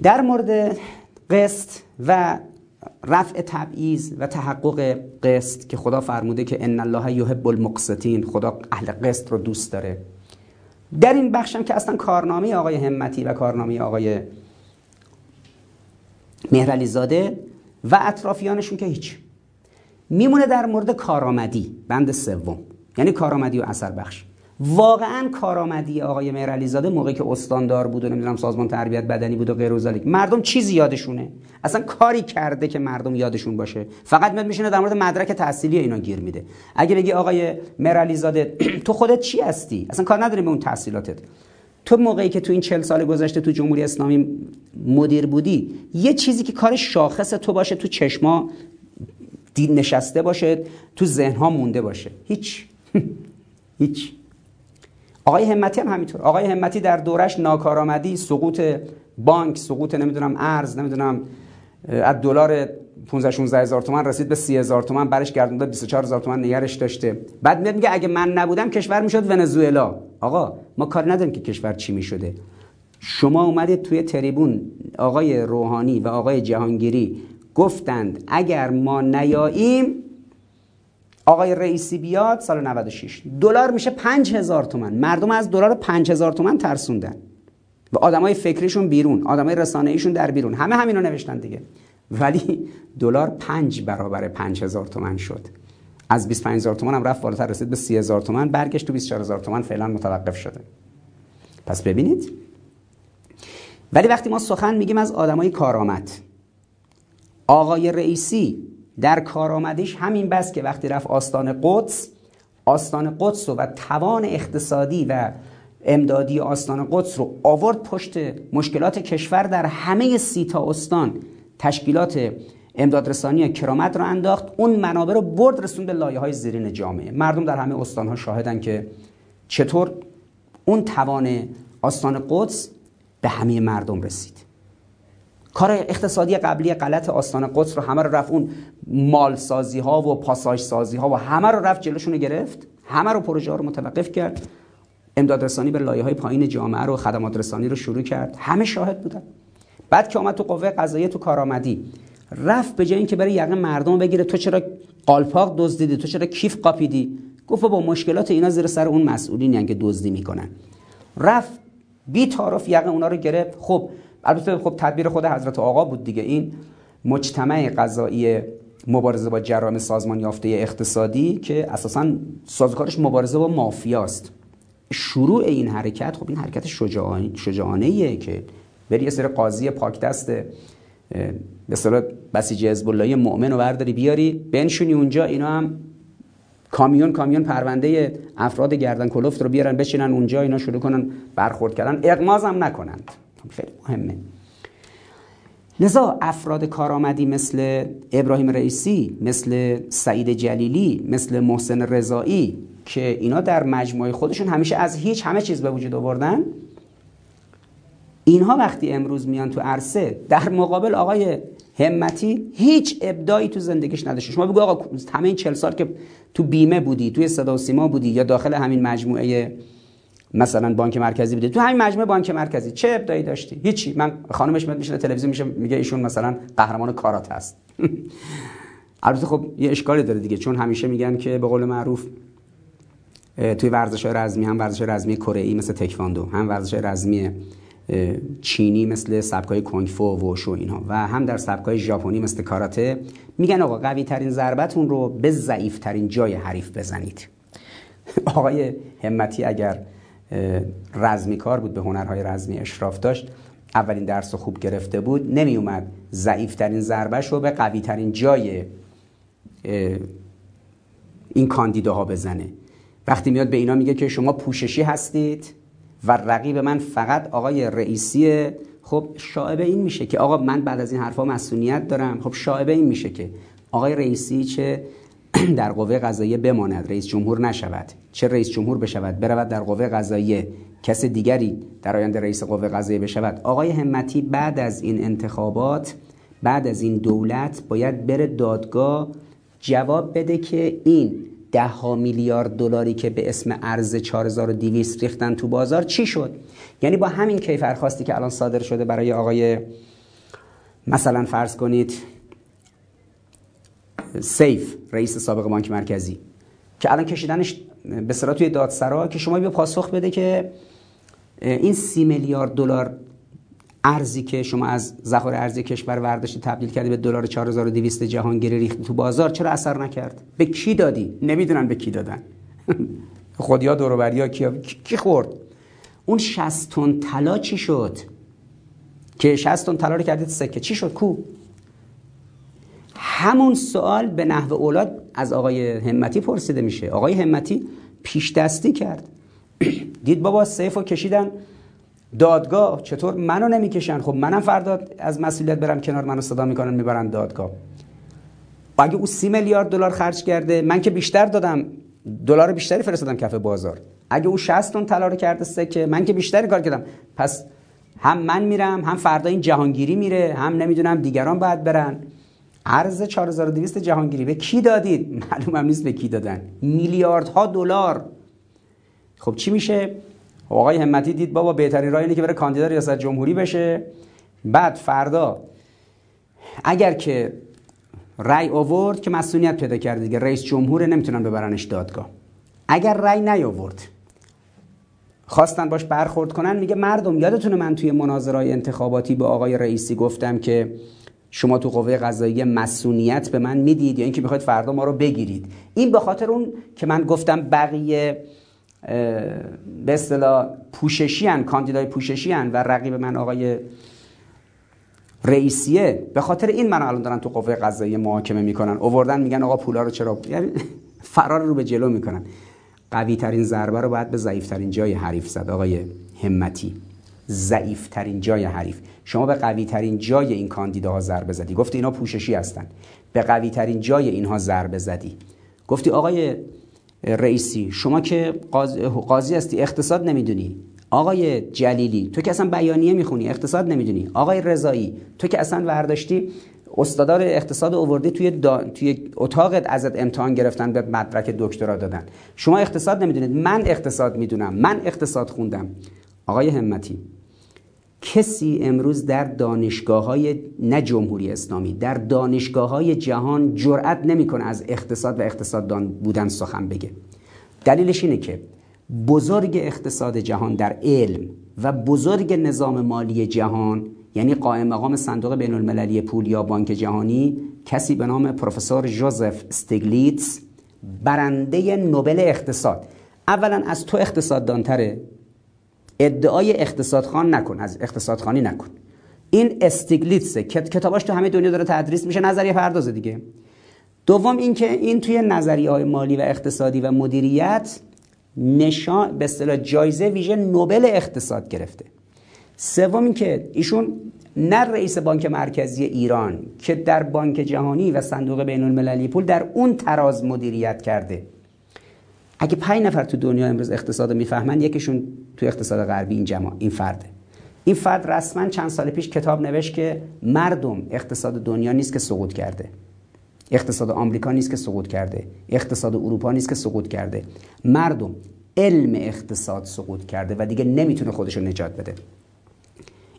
در مورد قسط و رفع تبعیض و تحقق قسط که خدا فرموده که ان الله یحب المقسطین خدا اهل قسط رو دوست داره. در این بخشم که اصلا کارنامه آقای همتی و کارنامه آقای مهرعلی زاده و اطرافیانشون که هیچ. میمونه در مورد کارآمدی بند سوم. یعنی کارآمدی و اثر بخش. واقعا کارآمدی آقای مهرعلی زاده موقعی که استاندار بود و نمی‌دونم سازمان تربیت بدنی بود و غیر و مردم چیزی یادشونه؟ اصلا کاری کرده که مردم یادشون باشه. فقط میاد میشینه در مورد مدرک تحصیلی اینا گیر میده. اگه بگی آقای مهرعلی زاده تو خودت چی هستی؟ اصلا کار نداری به اون تحصیلاتت. تو موقعی که تو این چل سال گذشته تو جمهوری اسلامی مدیر بودی یه چیزی که کار شاخص تو باشه تو چشما دید نشسته باشه تو ذهنها مونده باشه. هیچ. هیچ. آقای همتی هم همینطور. آقای همتی در دورش ناکارآمدی سقوط بانک سقوط نمی‌دونم ارز نمی‌دونم از دلار 15 16 هزار تومان رسید به 30 هزار تومان برش گردونده 24 هزار تومان نگرش داشته. بعد میاد میگه اگه من نبودم کشور می‌شد ونزوئلا. آقا ما کار نداریم که کشور چی می‌شده. شما اومدید توی تریبون آقای روحانی و آقای جهانگیری گفتند اگر ما نیاییم آقای رئیسی بیاد سال 96 دلار میشه 5000 تومان. مردم از دلار 5000 تومان ترسوندن. و آدمای فکریشون بیرون آدمای رسانه ایشون در بیرون. همه همینو نوشتن دیگه. ولی دلار پنج برابر 5000 تومان شد. از 25000 تومان هم رفت بالاتر رسید به 30000 تومان. برگشت تو 24000 تومان فعلا متوقف شده. پس ببینید. ولی وقتی ما سخن میگیم از آدمای کارآمد آقای رئیسی در کارآمدیش همین بس که وقتی رفت آستان قدس آستان قدس و توان اقتصادی و امدادی آستان قدس رو آورد پشت مشکلات کشور در همه سی تا استان. تشکیلات امدادرسانی کرامت رو انداخت اون منابع رو برد رسون به لایه های زیرین جامعه. مردم در همه استان ها شاهدن که چطور اون توان آستان قدس به همه مردم رسید. کار اقتصادی قبلی غلط آستان قدس رو همه رو رفت اون مال سازی ها و پاساژ سازی ها و همه رو رفت جلوشون رو گرفت. همه رو پروژه ها رو متوقف کرد. امداد رسانی به لایه های پایین جامعه رو خدمات رسانی رو شروع کرد. همه شاهد بودن. بعد که اومد تو قوه قضاییه تو کارآمدی رفت به جای اینکه برای یقه مردم بگیره. تو چرا قالپاق دزدیدی؟ تو چرا کیف قاپیدی؟ گفت با مشکلات اینا زیر سر اون مسئولین یعنی که دزدی می‌کنن. رفت بی تعارف یقه اونا رو گرفت. خب البته خب تدبیر خود حضرت آقا بود دیگه. این مجتمع قضایی مبارزه با جرائم سازمان یافته اقتصادی که اساسا سازوکارش مبارزه با مافیاست شروع این حرکت خب این حرکت شجاعانه شجاعانه که بری یه سری قاضی پاک دست به اصطلاح بسیج حزب الله مؤمن رو برداری بیاری بنشونی اونجا اینا هم کامیون کامیون پرونده افراد گردن کلفت رو بیارن بچینن اونجا اینا شروع کنن برخورد کردن. اقماز هم نکنند. خیلی مهمه. لذا افراد کارآمدی مثل ابراهیم رئیسی مثل سعید جلیلی مثل محسن رضایی که اینا در مجموعه خودشون همیشه از هیچ همه چیز به وجود آوردن اینها وقتی امروز میان تو عرصه در مقابل آقای همتی هیچ ابداعی تو زندگیش نداشته. شما بگو آقا همه این چل سال که تو بیمه بودی توی صدا و سیما بودی یا داخل همین مجموعه مثلا بانک مرکزی بودی تو همین مجموعه بانک مرکزی. چه ابداعی داشتی؟ هیچی. من خانمش میاد میشه تلویزیون میشه میگه ایشون مثلا قهرمان کارات هست. البته خب یه اشکالی داره دیگه چون همیشه میگن که به قول معروف توی ورزش رزمی هم ورزش رزمی کره ای مثل تکواندو هم ورزش رزمی چینی مثل سبکای کنگفو و وشو اینها و هم در سبکای ژاپنی مثل کاراته میگن آقا قوی ترین ضربتون رو به ضعیف ترین جای حریف بزنید. آقای همتی اگر رزمی کار بود به هنرهای رزمی اشراف داشت. اولین درس رو خوب گرفته بود نمی اومد ضعیف ترین ضربش رو به قوی ترین جای این کاندیداها بزنه. وقتی میاد به اینا میگه که شما پوششی هستید و رقیب من فقط آقای رئیسی خب شاعبه این میشه که آقا من بعد از این حرفا مسئولیت دارم. خب شاعبه این میشه که آقای رئیسی چه در قوه قضاییه بماند رئیس جمهور نشود. چه رئیس جمهور بشود؟ برود در قوه قضاییه. کس دیگری در آینده رئیس قوه قضاییه بشود. آقای همتی بعد از این انتخابات بعد از این دولت باید بره دادگاه جواب بده که این ده ها میلیارد دلاری که به اسم ارز 4200 ریختن تو بازار چی شد؟ یعنی با همین کیفرخواستی که الان صادر شده برای آقای مثلا فرض کنید سیف رئیس سابق بانک مرکزی که الان کشیدنش به سرا توی دادسرا که شما بیا پاسخ بده که این سی میلیارد دلار ارزی که شما از ذخایر ارزی کشور ورداشتی تبدیل کردی به دلار 4200 جهانگیری ریخت تو بازار چرا اثر نکرد؟ به کی دادی؟ نمی‌دونن به کی دادن. خودیا دوروبریا کی کی خورد؟ اون 60 تن طلا چی شد؟ که 60 تن طلا رو کردید سکه. چی شد؟ کو؟ همون سوال به نحو اولاد از آقای همتی پرسیده میشه. آقای همتی پیش دستی کرد. دید بابا سیف رو کشیدن. دادگاه چطور منو نمی‌کشن؟ خب منم فردا از مسئولیت برم کنار منو صدا می‌کنن می‌برن دادگاه. اگه او سی میلیارد دلار خرج کرده من که بیشتر دادم. دلار بیشتری فرستادم کف بازار. اگه او 60 تن طلا رو کرده سکه من که بیشتری کار کردم. پس هم من میرم هم فردا این جهانگیری میره هم نمی‌دونم دیگران باید برن. ارز 4200 جهانگیری. به کی دادید؟ معلوم هم نیست به کی دادن. میلیاردها دلار. خب چی میشه؟ آقای همتی دید بابا بهترین راه اینه که بره کاندیدا ریاست جمهوری بشه. بعد فردا اگر که رأی آورد که مسئولیت پیدا کرده دیگه. رئیس جمهور نمی‌تونن ببرنش دادگاه. اگر رأی نیاورد خواستن باش برخورد کنن میگه مردم یادتونه من توی مناظرهای انتخاباتی به آقای رئیسی گفتم که شما تو قوه قضاییه مسئولیت به من می‌دید یا اینکه می‌خواید فردا ما رو بگیرید. این به خاطر اون که من گفتم بقیه به اصطلاح پوششی هن کاندیدای پوششی هن و رقیب من آقای رئیسیه به خاطر این من الان دارن تو قوه قضاییه محاکمه می‌کنن. اووردن میگن آقا پولا رو چرا یعنی فرار رو به جلو می‌کنن. قوی ترین ضربه رو باید به ضعیف ترین جای حریف زد. آقای همتی ضعیف ترین جای حریف. شما به قوی ترین جای این کاندیداها ضربه زدی. گفتی اینا پوششی هستن. به قوی ترین جای اینها ضربه زدی. گفتی آقای رئیسی شما که قاضی هستی اقتصاد نمی‌دونی. آقای جلیلی تو که اصلا بیانیه می‌خونی اقتصاد نمی‌دونی. آقای رضایی تو که اصلا ورداشتی استادار اقتصاد اووردی توی, دا... توی اتاقت ازت امتحان گرفتن به مدرک دکترا دادن. شما اقتصاد نمی‌دونید. من اقتصاد می‌دونم. من اقتصاد خوندم. آقای همتی کسی امروز در دانشگاه های نه جمهوری اسلامی در دانشگاه های جهان جرأت نمی‌کنه از اقتصاد و اقتصاددان بودن سخن بگه. دلیلش اینه که بزرگ اقتصاد جهان در علم و بزرگ نظام مالی جهان یعنی قائم مقام صندوق بین المللی پول یا بانک جهانی کسی به نام پروفسور جوزف استگلیتس برنده نوبل اقتصاد. اولا از تو اقتصاددانتره. ادعای اقتصادخان نکن از اقتصادخانی نکن. این استگلیتسه کتاباش تو همه دنیا داره تدریس میشه نظریه پردازه دیگه. دوم اینکه این توی نظریه های مالی و اقتصادی و مدیریت نشان به اصطلاح جایزه ویژه نوبل اقتصاد گرفته. سوم اینکه ایشون نه رئیس بانک مرکزی ایران که در بانک جهانی و صندوق بین المللی پول در اون تراز مدیریت کرده. اگه پنج نفر تو دنیا امروز اقتصاد می‌فهمن یکیشون تو اقتصاد غربی این جماع این فرده. این فرد رسما چند سال پیش کتاب نوشت که مردم اقتصاد دنیا نیست که سقوط کرده. اقتصاد آمریکا نیست که سقوط کرده. اقتصاد اروپا نیست که سقوط کرده. مردم علم اقتصاد سقوط کرده و دیگه نمی‌تونه خودش رو نجات بده.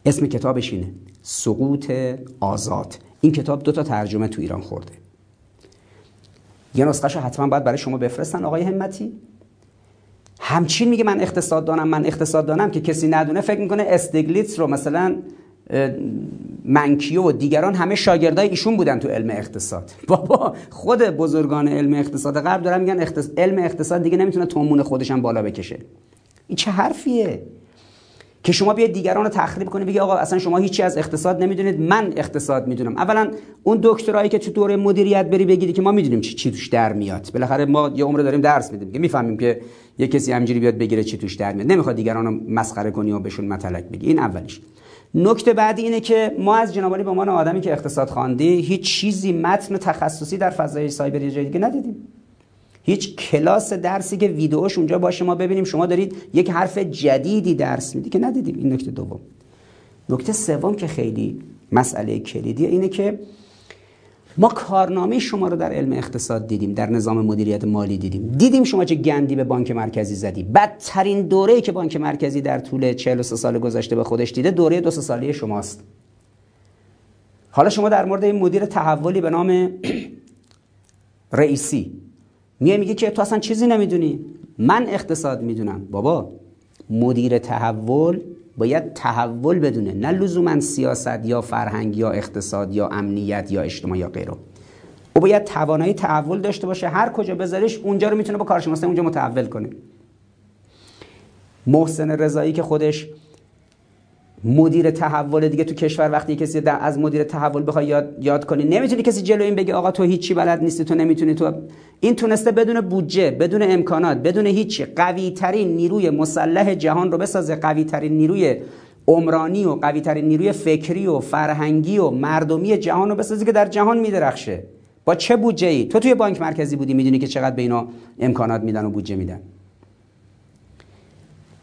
اسم کتابش اینه سقوط آزاد. این کتاب دو تا ترجمه تو ایران خورده. یه نسخه حتما باید برای شما بفرستن آقای همتی. همچین میگه من اقتصاد دانم من اقتصاد دانم که کسی ندونه فکر می‌کنه استگلیتس رو مثلا منکیو و دیگران همه شاگردای ایشون بودن تو علم اقتصاد. بابا خود بزرگان علم اقتصاد غرب دارن میگن علم اقتصاد دیگه نمی‌تونه تومون خودش هم بالا بکشه. این چه حرفیه؟ که شما بیاید دیگران رو تخریب کنید بگی آقا اصلا شما هیچی از اقتصاد نمی‌دونید من اقتصاد می‌دونم. اولا اون دکترایی که تو دوره مدیریت بری بگیری که ما می‌دونیم چی, چی توش در میاد. بالاخره ما یه عمر داریم درس میدیم که می‌فهمیم که یه کسی همینجوری بیاد بگیره چی توش در میاد. نمی‌خواد دیگران رو مسخره کنی و بهشون متلک بگی. این اولیش. نکته بعدی اینه که ما از جنابالی به عنوان آدمی که اقتصاد خواندی هیچ چیزی متن تخصصی در فضای سایبری جای دیگه ندیدیم. هیچ کلاس درسی که ویدیوش اونجا باشه ما ببینیم. شما دارید یک حرف جدیدی درس میدی که ندیدیم. این نکته دوم. نکته سوم که خیلی مسئله کلیدیه اینه که ما کارنامه شما رو در علم اقتصاد دیدیم در نظام مدیریت مالی دیدیم. دیدیم شما چه گندی به بانک مرکزی زدی. بدترین دوره که بانک مرکزی در طول 43 سال گذشته به خودش دیده دوره دو ساله شماست. حالا شما در مورد این مدیر تحولی به نام رئیسی میای میگه که تو اصلا چیزی نمی‌دونی. من اقتصاد می‌دونم. بابا مدیر تحول باید تحول بدونه نه لزوما سیاست یا فرهنگ یا اقتصاد یا امنیت یا اجتماع یا غیره. او باید توانایی تحول داشته باشه. هر کجا بذارش اونجا رو می‌تونه با کارشناسی اونجا متحول کنه. محسن رضایی که خودش مدیر تحول دیگه تو کشور وقتی کسی از مدیر تحول بخوای یاد, یاد کنی نمی‌تونی کسی جلو این بگه آقا تو هیچی بلد نیستی تو نمی‌تونی تو این تونسته بدون بودجه بدون امکانات بدون هیچی قوی ترین نیروی مسلح جهان رو بسازه قوی ترین نیروی عمرانی و قوی ترین نیروی فکری و فرهنگی و مردمی جهان رو بسازه که در جهان میدرخشه. با چه بودجه ای تو توی بانک مرکزی بودی می‌دونی که چقدر به اینا امکانات میدن و بودجه میدن.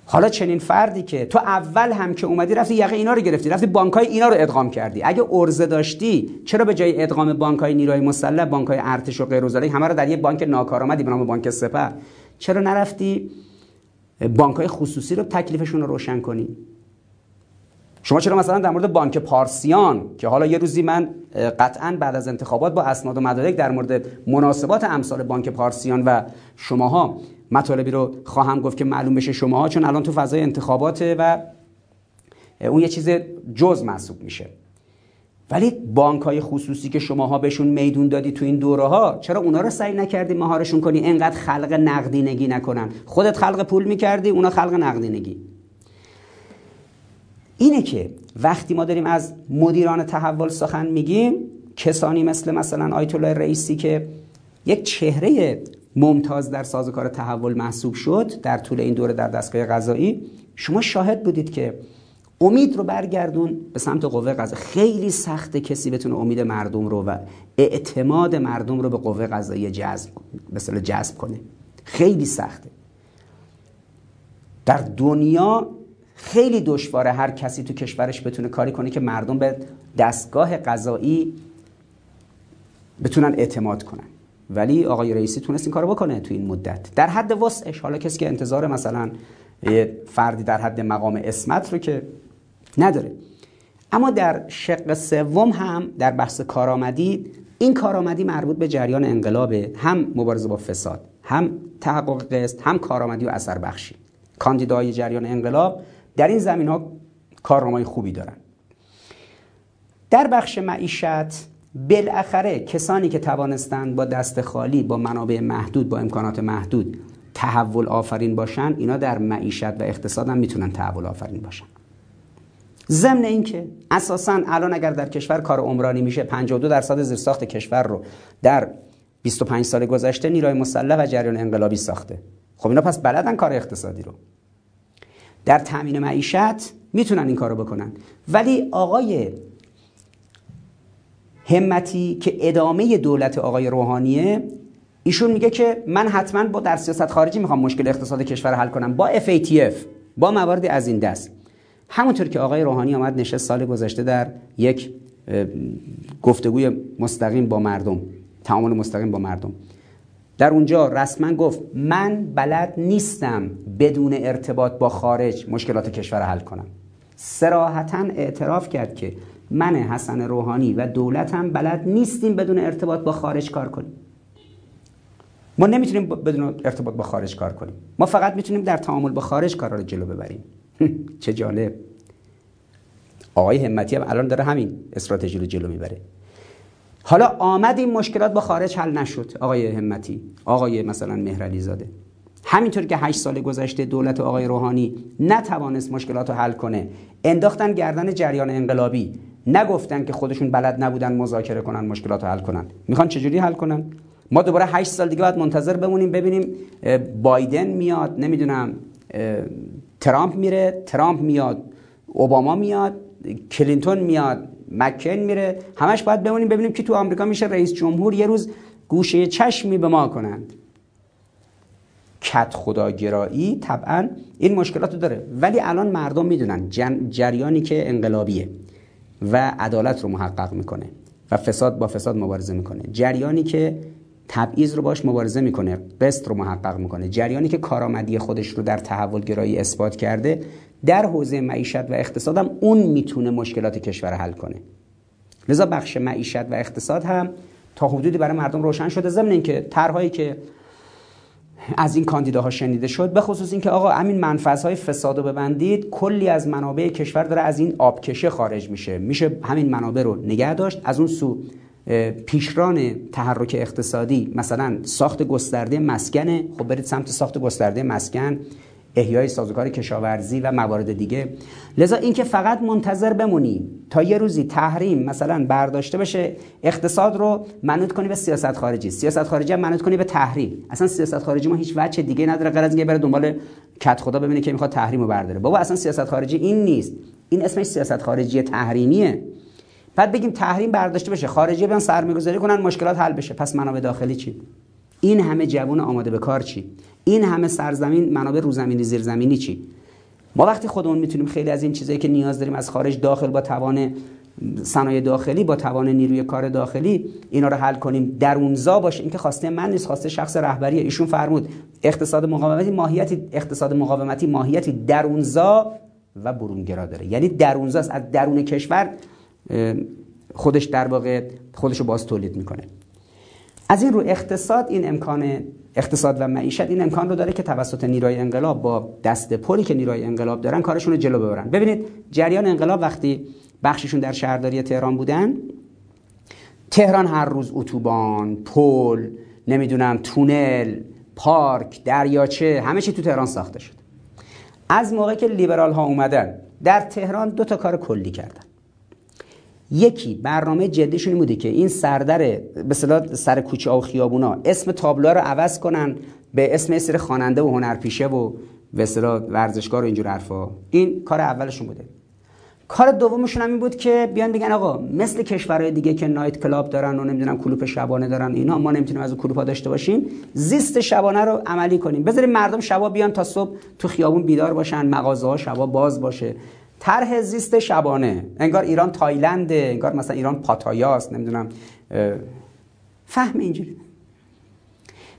حالا چنین فردی که تو اول هم که اومدی رفتی یقه اینا رو گرفتی رفتی بانکای اینا رو ادغام کردی. اگه ارزه داشتی چرا به جای ادغام بانکای نیروی مسلح بانکای ارتش و غیر همه رو در یه بانک ناکارآمدی به نام بانک سپه چرا نرفتی بانکای خصوصی رو تکلیفشون رو روشن کنی؟ شما چرا مثلا در مورد بانک پارسیان که حالا یه روزی من قطعا بعد از انتخابات با اسناد و مدارک در مورد مناسبات امثال بانک پارسیان و شماها مطالبی رو خواهم گفت که معلوم بشه شماها چون الان تو فضای انتخاباته و اون یه چیز جز محسوب میشه. ولی بانک های خصوصی که شماها بهشون میدون دادی تو این دوره ها چرا اونا رو سعی نکردی مهارشون کنی؟ انقدر خلق نقدینگی نکنن. خودت خلق پول می‌کردی اونا خلق نقدینگی. اینه که وقتی ما داریم از مدیران تحول سخن میگیم کسانی مثل مثلا آیت الله رئیسی که یک چهره ممتاز در سازوکار تحول محسوب شد در طول این دوره در دستگاه قضایی. شما شاهد بودید که امید رو برگردون به سمت قوه قضایی. خیلی سخته کسی بتونه امید مردم رو و اعتماد مردم رو به قوه قضایی جذب مثلا جذب کنه. خیلی سخته. در دنیا خیلی دشواره هر کسی تو کشورش بتونه کاری کنه که مردم به دستگاه قضایی بتونن اعتماد کنن. ولی آقای رئیسی تونست این کارو بکنه تو این مدت. در حد وسعش حالا کسی که انتظار مثلا یه فردی در حد مقام اسمت رو که نداره. اما در شق سوم هم در بحث کارآمدی این کارآمدی مربوط به جریان انقلابه هم مبارزه با فساد هم تحقق قسط هم کارآمدی و اثر بخشی. کاندیدای جریان انقلاب در این زمین ها خوبی دارن. در بخش معیشت بالاخره کسانی که توانستند با دست خالی با منابع محدود با امکانات محدود تحول آفرین باشن اینا در معیشت و اقتصاد هم می‌تونن تحول آفرین باشن. ضمن اینکه اساسا الان اگر در کشور کار عمرانی میشه 52 درصد زیرساخت کشور رو در 25 سال گذشته نیروی مسلح و جریان انقلابی ساخته. خب اینا پس بلدن کار اقتصادی رو. در تامین معیشت می‌تونن این کارو بکنن. ولی آقای همتی که ادامه دولت آقای روحانیه ایشون میگه که من حتما با در سیاست خارجی می‌خوام مشکل اقتصاد کشور حل کنم با FATF با مواردی از این دست. همونطور که آقای روحانی آمد نشست سال گذشته در یک گفتگوی مستقیم با مردم تعامل مستقیم با مردم. در اونجا رسما گفت من بلد نیستم بدون ارتباط با خارج مشکلات کشور حل کنم. سراحتا اعتراف کرد که من حسن روحانی و دولتم بلد نیستیم بدون ارتباط با خارج کار کنیم. ما نمی‌تونیم بدون ارتباط با خارج کار کنیم. ما فقط می‌تونیم در تعامل با خارج کار رو جلو ببریم. چه جالب. آقای همتی هم الان داره همین استراتژی رو جلو می‌بره. حالا آمد این مشکلات با خارج حل نشد آقای همتی. آقای مثلا مهرعلی زاده همینطور که هشت سال گذشته دولت آقای روحانی نتوانست مشکلات رو حل کنه انداختن گردن جریان انقلابی. نگفتن که خودشون بلد نبودن مذاکره کنن مشکلات رو حل کنن. می‌خوان چجوری حل کنن؟ ما دوباره هشت سال دیگه باید منتظر بمونیم ببینیم بایدن میاد نمی‌دونم ترامپ میره ترامپ میاد اوباما میاد کلینتون میاد مکن میره همش باید بمونیم ببینیم که تو آمریکا میشه رئیس جمهور یه روز گوشه چشمی به ما کنند. کت خداگرایی طبعا این مشکلات داره. ولی الان مردم می‌دونن جریانی که انقلابیه. و عدالت رو محقق می‌کنه و فساد با فساد مبارزه می‌کنه. جریانی که تبعیض رو باش مبارزه می‌کنه قسط رو محقق می‌کنه. جریانی که کارآمدی خودش رو در تحول گرایی اثبات کرده در حوزه معیشت و اقتصاد هم اون می‌تونه مشکلات کشور حل کنه. لذا بخش معیشت و اقتصاد هم تا حدودی برای مردم روشن شده ضمن اینکه طرحهایی که از این کاندیداها شنیده شد. به خصوص اینکه آقا همین منفذهای فساد رو ببندید کلی از منابع کشور داره از این آبکشه خارج میشه. میشه همین منابع رو نگه داشت. از اون سو پیشران تحرک اقتصادی مثلا ساخت گسترده مسکنه خب برید سمت ساخت گسترده مسکن. احیای سازوکار کشاورزی و موارد دیگه. لذا اینکه فقط منتظر بمونیم تا یه روزی تحریم مثلا برداشته بشه اقتصاد رو منوط کنی به سیاست خارجی. سیاست خارجی هم منوط کنی به تحریم. اصلا سیاست خارجی ما هیچ وجه دیگه نداره غیر از اینکه بره دنبال کت خدا ببینه که می‌خواد تحریم رو برداره. بابا اصلا سیاست خارجی این نیست. این اسمش سیاست خارجی تحریمیه. بعد بگیم تحریم برداشته بشه خارجی بیان سرمایه‌گذاری کنن مشکلات حل بشه. پس منابع داخلی چی؟ این همه جوون آماده به کار چی؟ این همه سرزمین منابع روزمینی زیرزمینی چی؟ ما وقتی خودمون می‌تونیم خیلی از این چیزایی که نیاز داریم از خارج داخل با توان صنایع داخلی با توان نیروی کار داخلی اینا رو حل کنیم. درونزا باشه این که خواسته من نیست خواسته شخص رهبری. ایشون فرمود اقتصاد مقاومتی ماهیتی اقتصاد مقاومتی ماهیتی درونزا و برونگرا داره. یعنی درونزا از درون کشور خودش در واقع خودش رو باز تولید می‌کنه. از این رو اقتصاد این امکان اقتصاد و معیشت این امکان رو داره که توسط نیروی انقلاب با دست پلی که نیروی انقلاب دارن کارشون رو جلو ببرن. ببینید جریان انقلاب وقتی بخششون در شهرداری تهران بودن تهران هر روز اتوبان پل نمی‌دونم تونل پارک دریاچه همه چی تو تهران ساخته شد. از موقع که لیبرال ها اومدن در تهران دو تا کار کلی کردن. یکی برنامه جدیشون این بوده که این سردر به سر کوچه و خیابونا اسم تابلوها رو عوض کنن به اسم سر خواننده و هنرپیشه و به ورزشکار و اینجور حرفا. این کار اولشون بوده. کار دومشون هم این بود که بیان بگن آقا مثل کشورهای دیگه که نایت کلاب دارن و نمی‌دونم کلوپ شبانه دارن اینا ما نمی‌تونیم از اون کلوپ داشته باشیم زیست شبانه رو عملی کنیم. بذاریم مردم شبا بیان تا صبح تو خیابون بیدار باشن مغازه ها شبا باز باشه. طرح زیست شبانه. انگار ایران تایلنده انگار مثلا ایران پاتایاست نمی‌دونم فهم اینجوری.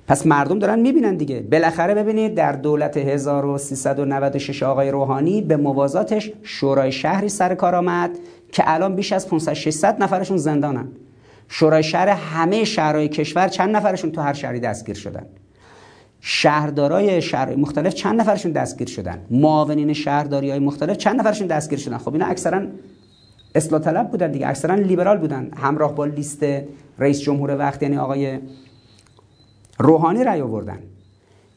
پس مردم دارن می‌بینن دیگه. بالاخره ببینید در دولت 1396 آقای روحانی به موازاتش شورای شهری سر کار آمد که الان بیش از 500 600 نفرشون زندانن. شورای شهر همه شهرهای کشور چند نفرشون تو هر شهری دستگیر شدن؟ شهردارای شهر مختلف چند نفرشون دستگیر شدن؟ معاونین شهرداری های مختلف چند نفرشون دستگیر شدن؟ خب اینا اکثرا اصلاح طلب بودن دیگه اکثرا لیبرال بودن. همراه با لیست رئیس جمهور وقت یعنی آقای روحانی رأی آوردن.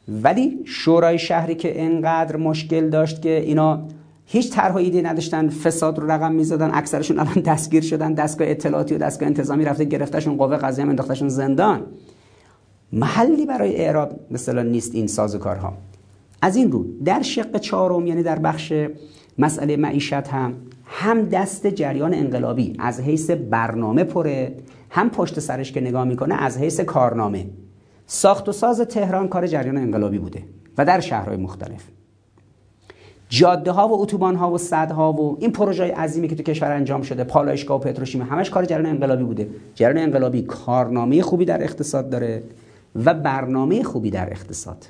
ولی شورای شهری که انقدر مشکل داشت که اینا هیچ طرح ایده نداشتن فساد رو رقم می‌زدن اکثرشون الان دستگیر شدن دستگاه اطلاعاتی و دستگاه انتظامی رفته گرفتشون قوه قضاییه انداختشون زندان. محلی برای اعراب مثلا نیست این سازوکارها. از این رو در شق چهارم یعنی در بخش مسئله معیشت هم هم دست جریان انقلابی از حیث برنامه پره هم پشت سرش که نگاه می‌کنه از حیث کارنامه. ساخت و ساز تهران کار جریان انقلابی بوده و در شهرهای مختلف. جاده ها و اتوبان ها و صد ها و این پروژه عظیمی که تو کشور انجام شده پالایشگاه و پتروشیمی همش کار جریان انقلابی بوده. جریان انقلابی کارنامه خوبی در اقتصاد داره. و برنامه خوبی در اقتصاد.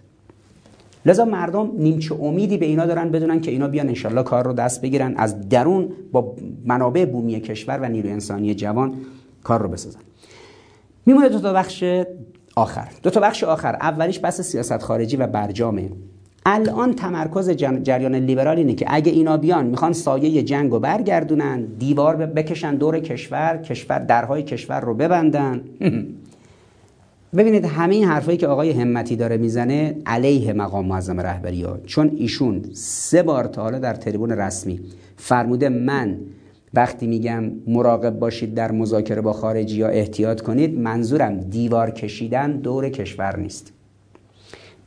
لذا مردم نیمچه امیدی به اینا دارن بدونن که اینا بیان انشالله کار رو دست بگیرن از درون با منابع بومی کشور و نیروی انسانی جوان کار رو بسازن. میمونه دو تا بخش آخر. دو تا بخش آخر. اولیش بحث سیاست خارجی و برجامه. الان تمرکز جریان لیبرال اینه که اگه اینا بیان می‌خوان سایه جنگ رو برگردونن دیوار بکشن دور کشور کشور درهای کشور رو ببندن. ببینید همه این حرفایی که آقای همتی داره می‌زنه علیه مقام معظم رهبری ها. چون ایشون سه بار تا حالا در تریبون رسمی فرموده من وقتی میگم مراقب باشید در مذاکره با خارجی یا احتیاط کنید منظورم دیوار کشیدن دور کشور نیست.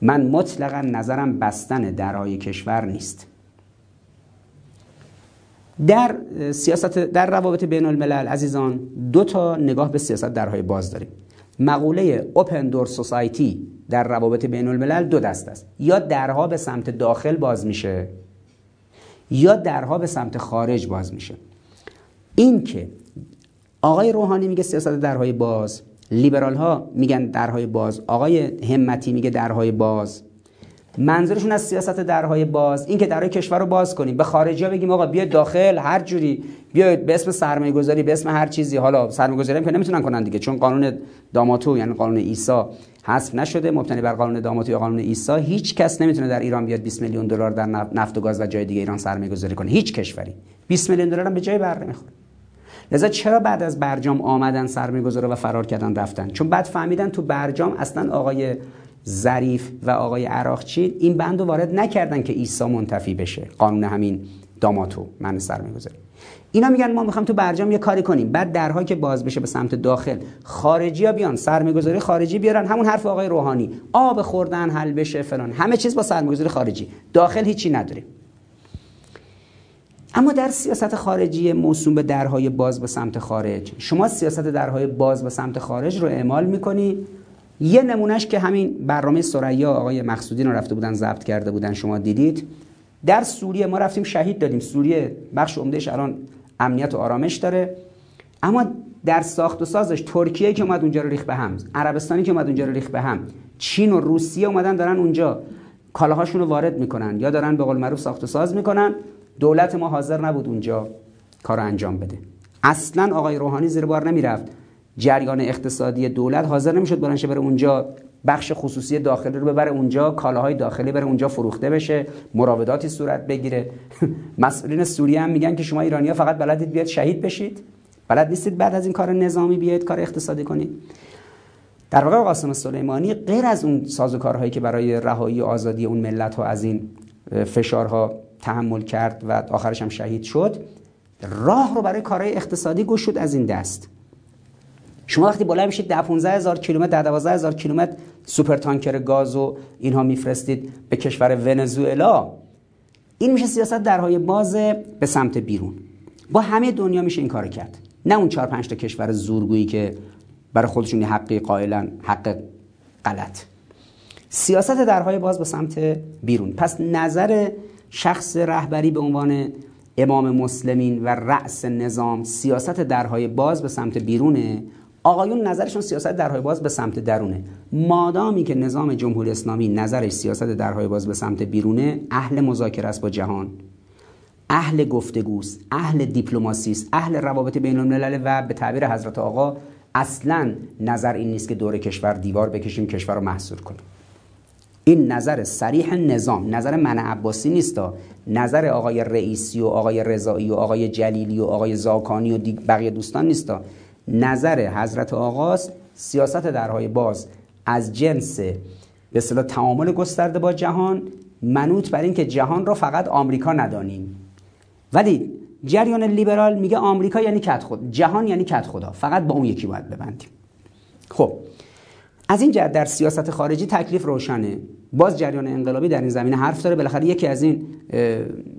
من مطلقا نظرم بستن درهای کشور نیست. در سیاست در روابط بین الملل عزیزان دو تا نگاه به سیاست درهای باز داریم. مقوله اوپن دور سوسایتی در روابط بین الملل دو دست است. یا درها به سمت داخل باز میشه یا درها به سمت خارج باز میشه. این که آقای روحانی میگه سیاست درهای باز لیبرال ها میگن درهای باز آقای همتی میگه درهای باز. منظورشون از سیاست درهای باز این که درهای کشور رو باز کنیم. به خارجی ها بگیم آقا بیا داخل هر جوری بیاید به اسم سرمایه گذاری به اسم هر چیزی. حالا سرمایه گذاری هم که نمی‌تونن کنن دیگه چون قانون داماتو یعنی قانون عیسی حذف نشده مبتنی بر قانون داماتو یا قانون عیسی. هیچ کس نمی‌تونه در ایران بیاد 20 میلیون دلار در نفت و گاز و جای دیگه ایران سرمایه گذاری کنه. هیچ کشوری. 20 میلیون دلار هم به جای بر نمی‌خوره. لذا چرا بعد از برجام آمدن سرمایه و فرار کردن رفتن؟ چون بعد فهمیدن تو برجام اصلا آقای ظریف و آقای عراقچی این بند رو وارد نکردن که عیسی منتفی بشه. قانون همین داماتو. من سرمایه‌گذاری اینا میگن ما می‌خوام تو برجام یه کاری کنیم. بعد درها که باز بشه به سمت داخل خارجی ها بیان سرمایه‌گذاری خارجی بیارن. همون حرف آقای روحانی. آب خوردن حل بشه فلان. همه چیز با سرمایه‌گذاری خارجی. داخل هیچی نداریم. اما در سیاست خارجی موسوم به درهای باز به سمت خارج. شما سیاست درهای باز به سمت خارج رو اعمال می‌کنی؟ یه نمونهش که همین برنامه سریا آقای مقصودین رو رفته بودن ضبط کرده بودن شما دیدید. در سوریه ما رفتیم شهید دادیم. سوریه بخش عمدهش الان امنیت و آرامش داره. اما در ساخت و سازش ترکیه که اومد اونجا رو ریخ به هم عربستانی که اومد اونجا رو ریخ به هم چین و روسیه اومدن دارن اونجا کالاهاشون رو وارد می‌کنن یا دارن به قول معروف ساخت و ساز می‌کنن. دولت ما حاضر نبود اونجا کار انجام بده. اصلا آقای روحانی زیر بار نمی‌رفت. جریان اقتصادی دولت حاضر نمی‌شد بلنشه بره اونجا بخش خصوصی داخلی رو ببره اونجا کالاهای داخلی بره اونجا فروخته بشه مراوداتی صورت بگیره. مسئولین سوریه هم میگن که شما ایرانیا فقط بلدید بیاد شهید بشید. بلد نیستید بعد از این کار نظامی بیاید کار اقتصادی کنید. در واقع قاسم سلیمانی غیر از اون سازوکارهایی که برای رهایی آزادی اون ملت ها از این فشارها تحمل کرد و آخرش هم شهید شد راه رو برای کارهای اقتصادی گشود از این دست. شما وقتی بالا میشید 10 15 هزار کیلومتر 12 هزار کیلومتر سوپر تانکر گاز و اینها میفرستید به کشور ونزوئلا. این میشه سیاست درهای باز به سمت بیرون. با همه دنیا میشه این کار کرد. نه اون 4 5 تا کشور زورگویی که برای خودشون حقی قائلا حق غلط. سیاست درهای باز به سمت بیرون. پس نظر شخص رهبری به عنوان امام مسلمین و رأس نظام سیاست درهای باز به سمت بیرونه. آقایون نظرشون سیاست درهای باز به سمت درونه. مادامی که نظام جمهوری اسلامی نظرش سیاست درهای باز به سمت بیرونه اهل مذاکره است با جهان. اهل گفتگوست اهل دیپلماسی اهل روابط بین الملل و به تعبیر حضرت آقا اصلا نظر این نیست که دور کشور دیوار بکشیم کشور رو محصور کنیم. این نظر سریح نظام نظر من عباسی نیست نظر آقای رئیسی و آقای رضایی و آقای جلیلی و آقای زاکانی و بقیه دوستان نیست نظر حضرت آقاست. سیاست درهای باز از جنس به اصطلاح تعامل گسترده با جهان منوط بر اینکه جهان رو فقط آمریکا ندانیم. ولی جریان لیبرال میگه آمریکا یعنی کت خود جهان یعنی کت خدا. فقط با اون یکی باید ببندیم. خب از این جهت در سیاست خارجی تکلیف روشنه. باز جریان انقلابی در این زمینه حرف داره. بالاخره یکی از این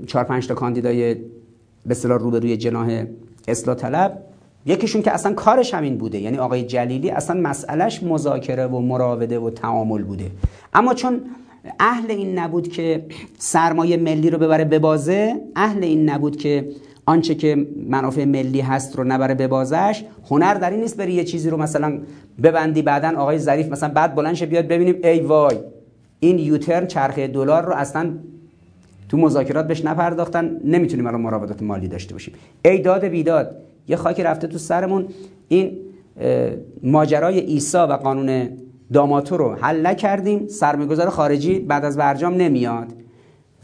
چهار پنج تا کاندیدای به اصطلاح روبروی جناح اصلاح طلب یکیشون که اصلا کارش همین بوده یعنی آقای جلیلی اصلا مسئلهش مذاکره و مراوده و تعامل بوده. اما چون اهل این نبود که سرمایه ملی رو ببره به بازه اهل این نبود که آنچه که منافع ملی هست رو نبره به بازش هنر در این نیست بری یه چیزی رو مثلا ببندی بعدا آقای ظریف مثلا بعد بلند بیاد ببینیم ای وای این یوترن چرخه دلار رو اصلا تو مذاکرات بهش نپرداختن نمی‌تونیم الان مراودات مالی داشته باشیم. ای داد بیداد یه خاکی رفته تو سرمون. این ماجرای ایسا و قانون داماتو رو حل نکردیم. سرمایه‌گذار خارجی بعد از برجام نمیاد.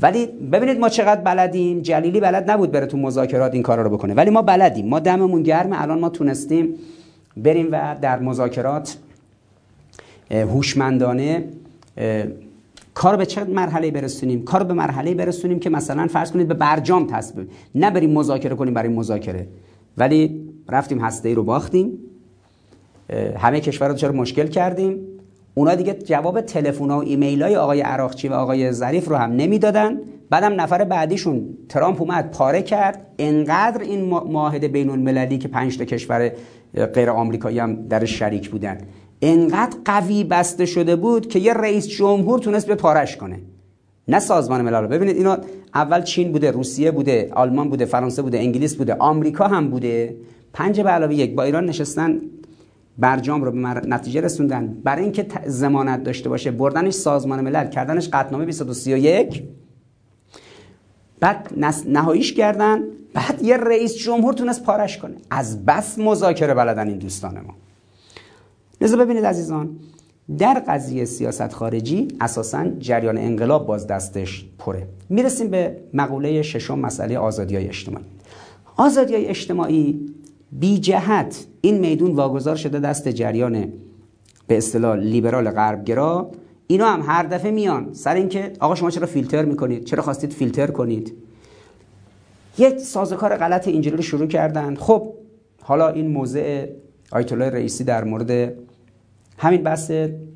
ولی ببینید ما چقدر بلدیم. جلیلی بلد نبود بره تو مذاکرات این کارا رو بکنه. ولی ما بلدیم. ما دممون گرمه الان ما تونستیم بریم و در مذاکرات هوشمندانه کار به چه مرحله برسونیم؟ کار به مرحله برسونیم که مثلا فرض کنید به برجام تصمیم نه بریم مذاکره کنیم برای مذاکره. ولی رفتیم هسته ای رو باختیم. همه کشورها چرا مشکل کردیم. اونا دیگه جواب تلفن و ایمیل های آقای عراقچی و آقای ظریف رو هم نمی‌دادن. بعدم نفر بعدیشون ترامپ اومد پاره کرد. انقدر این معاهده بین المللی که پنج تا کشور غیر آمریکایی هم در شریک بودن. انقدر قوی بسته شده بود که یه رئیس جمهور تونست به پارش کنه. نه سازمان ملل. ببینید اینا اول چین بوده روسیه بوده آلمان بوده فرانسه بوده انگلیس بوده آمریکا هم بوده. پنج به علاوه یک با ایران نشستن برجام رو به نتیجه رسوندن. برای اینکه زمانت داشته باشه بردنش سازمان ملل کردنش قطنامه 231 بعد نهاییش کردن. بعد یه رئیس جمهور تونست پارش کنه. از بس مذاکره بلدن این دوستان ما. لذا ببینید عزیزان در قضیه سیاست خارجی اساسا جریان انقلاب باز دستش پره. می‌رسیم به مقوله ششم مسئله آزادی های اجتماعی. آزادی های اجتماعی بی جهت این میدون واگذار شده دست جریان به اصطلاح لیبرال غربگرا. اینا هم هر دفعه میان. سر اینکه آقا شما چرا فیلتر می‌کنید؟ چرا خواستید فیلتر کنید؟ یک سازوکار غلط اینجوری رو شروع کردن. خب حالا این موضع آیت الله رئیسی در مورد همین بحث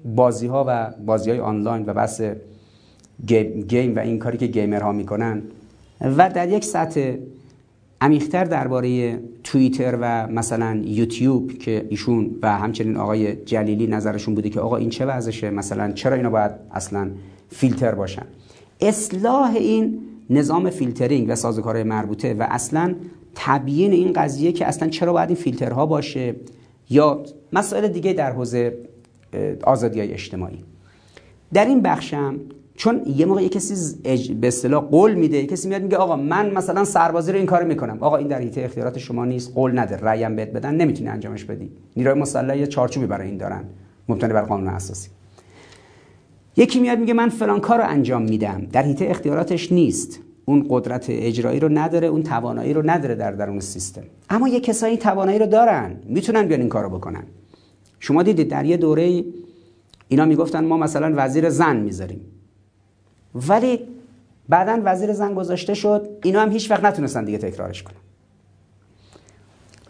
بازی ها و بازی های آنلاین و بحث گیم و این کاری که گیمرها می‌کنن و در یک سطح عمیقتر درباره توییتر و مثلا یوتیوب که ایشون و همچنین آقای جلیلی نظرشون بوده که آقا این چه وضعشه مثلا چرا اینا باید اصلا فیلتر باشن؟ اصلاح این نظام فیلترینگ و سازوکارهای مربوطه و اصلا تبیین این قضیه که اصلا چرا باید این فیلترها باشه یا مسائل دیگه در حوزه آزادی های اجتماعی. در این بخشم چون یه موقع یه کسی به اصطلاح قول میده یه کسی میاد میگه آقا من مثلا سربازی رو این کارو می‌کنم. آقا این در حیطه اختیارات شما نیست قول نده رأیم بهت بدن. نمی‌تونی انجامش بدی. نیروی مسلح یه چارچوبی برای این دارن. مبتنی بر قانون اساسی. یکی میاد میگه من فلان کار انجام میدم. در حیطه اختیاراتش نیست. اون قدرت اجرایی رو نداره اون توانایی رو نداره در درون سیستم. اما یه کسایی توانایی رو دارن. می‌تونن بیان این کارو بکنن. شما دیدید در یه دوره اینا می‌گفتن ما مثلا وزیر زن می‌ذاریم. ولی بعدا وزیر زن گذاشته شد اینا هم هیچ وقت نتونستن دیگه تکرارش کنن.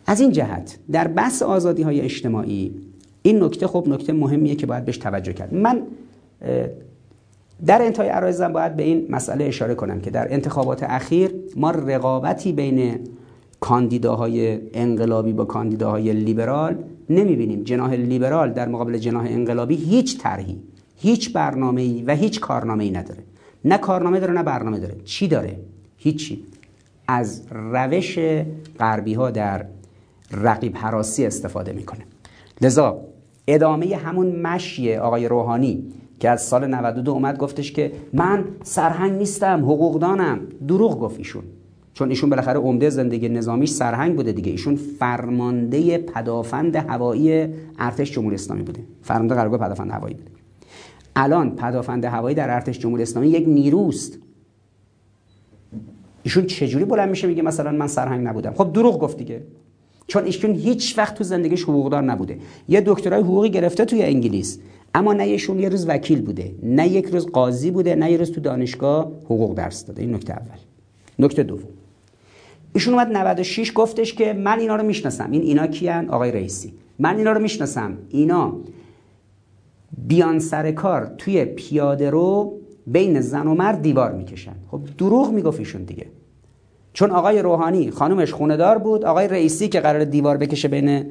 از این جهت در بحث آزادی های اجتماعی این نکته خب نکته مهمیه که باید بهش توجه کرد. من در انتهای عرایزم باید به این مسئله اشاره کنم که در انتخابات اخیر ما رقابتی بین کاندیداهای انقلابی با کاندیداهای لیبرال نمی‌بینیم. جناح لیبرال در مقابل جناح انقلابی هیچ طرحی هیچ برنامه‌ای و هیچ کارنامه‌ای نداره. نه کارنامه داره نه برنامه داره. چی داره؟ هیچی. از روش غربی ها در رقیب حراسی استفاده می‌کنه. لذا ادامه همون مشی آقای روحانی که از سال 92 اومد گفتش که من سرهنگ نیستم حقوقدانم. دروغ گفت ایشون. چون ایشون بالاخره عمده زندگی نظامیش سرهنگ بوده دیگه. ایشون فرمانده پدافند هوایی ارتش جمهوری اسلامی بوده. فرمانده قرارگاه پدافند هوایی بوده. الان پدافند هوایی در ارتش جمهوری اسلامی یک نیروست. ایشون چجوری بلند میشه میگه مثلا من سرهنگ نبودم؟ خب دروغ گفت دیگه. چون ایشون هیچ وقت تو زندگیش حقوقدار نبوده. یه دکترای حقوقی گرفته توی انگلیس اما نه ایشون یه روز وکیل بوده نه یک روز قاضی بوده نه یه روز تو دانشگاه حقوق درس داده. این نکته اول. نکته دوم. ایشون اومد 96 گفتش که من اینا رو می‌شناسم. این اینا کیان؟ آقای رئیسی. من اینا رو می‌شناسم. اینا بیان سر کار توی پیاده رو بین زن و مرد دیوار می‌کشن. خب دروغ می‌گفت ایشون دیگه. چون آقای روحانی خانومش خوندار بود. آقای رئیسی که قرار دیوار بکشه بین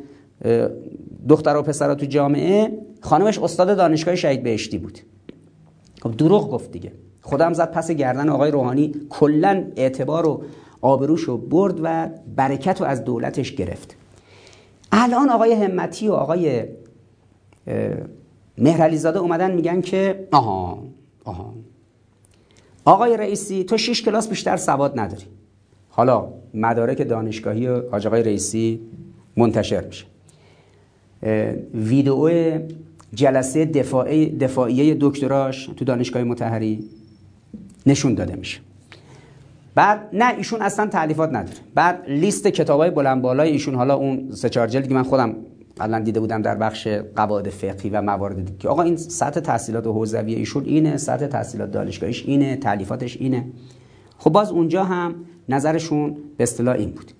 دختر و پسر تو جامعه خانومش استاد دانشگاه شهید بهشتی بود. خب دروغ گفت دیگه. خودم زد پس گردن آقای روحانی. کلا اعتبار و آبروش رو برد و برکت رو از دولتش گرفت. الان آقای همتی و آقای مهرعلی زاده اومدن میگن که آها آها. آقای رئیسی تو 6 کلاس بیشتر سواد نداری. حالا مدارک دانشگاهی و آقای رئیسی منتشر میشه. ویدئو جلسه دفاعی دفاعیه دکتراش تو دانشگاه متحری نشون داده میشه. بعد نه ایشون اصلا تعلیفات نداره. بعد لیست کتابای بلند بالای ایشون حالا اون سه چهار جلدی من خودم قبلا دیده بودم در بخش قواعد فقهی و موارد دیگه. که آقا این سطح تحصیلات حوزوی ایشون اینه سطح تحصیلات دانشگاهیش اینه تعلیفاتش اینه. خب باز اونجا هم نظرشون به اصطلاح این بود.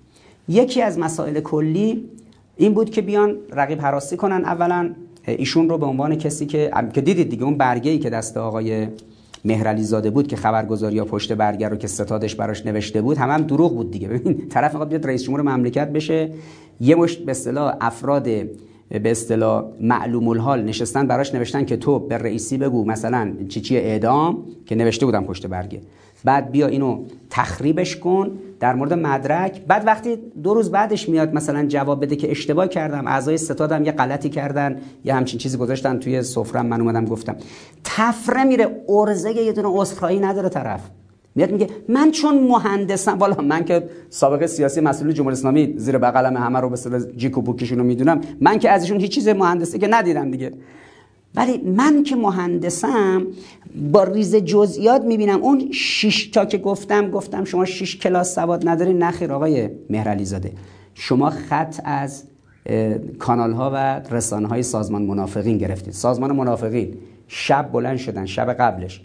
یکی از مسائل کلی این بود که بیان رقیب حراسی کنن اولا. ایشون رو به عنوان کسی که که دیدید دیگه اون برگه ای که دست آقای مهرعلی زاده بود که خبرگزاری یا پشت برگر رو که ستادش براش نوشته بود هم هم دروغ بود دیگه. ببین طرف می‌خواد بیاد رئیس جمهور مملکت بشه. یه مشت به اصطلاح افراد به اصطلاح معلوم الحال نشستن براش نوشتن که تو به رئیسی بگو مثلا چی چی اعدام که نوشته بودم پشت برگه. بعد بیا اینو تخریبش کن در مورد مدرک. بعد وقتی دو روز بعدش میاد مثلا جواب بده که اشتباه کردم اعضای ستادم یه غلطی کردن یه همچین چیزی گذاشتن توی سفرم من اومدم گفتم. تفره میره ارزه یه دونه عذرخواهی نداره طرف. میاد میگه من چون مهندسم والا من که سابقه سیاسی مسئول جمهوری اسلامی زیر بغلم همه رو به اصطلاح جیک و بوکشون رو می‌دونم من که ازشون هیچ چیز مهندسی که ندیدم دیگه. ولی من که مهندسم با ریز جزئیات می‌بینم. اون شش تا که گفتم گفتم شما شش کلاس سواد نداری نخیر آقای مهرعلی زاده شما خط از کانال ها و رسانه های سازمان منافقین گرفتید. سازمان منافقین شب بلند شدن شب قبلش.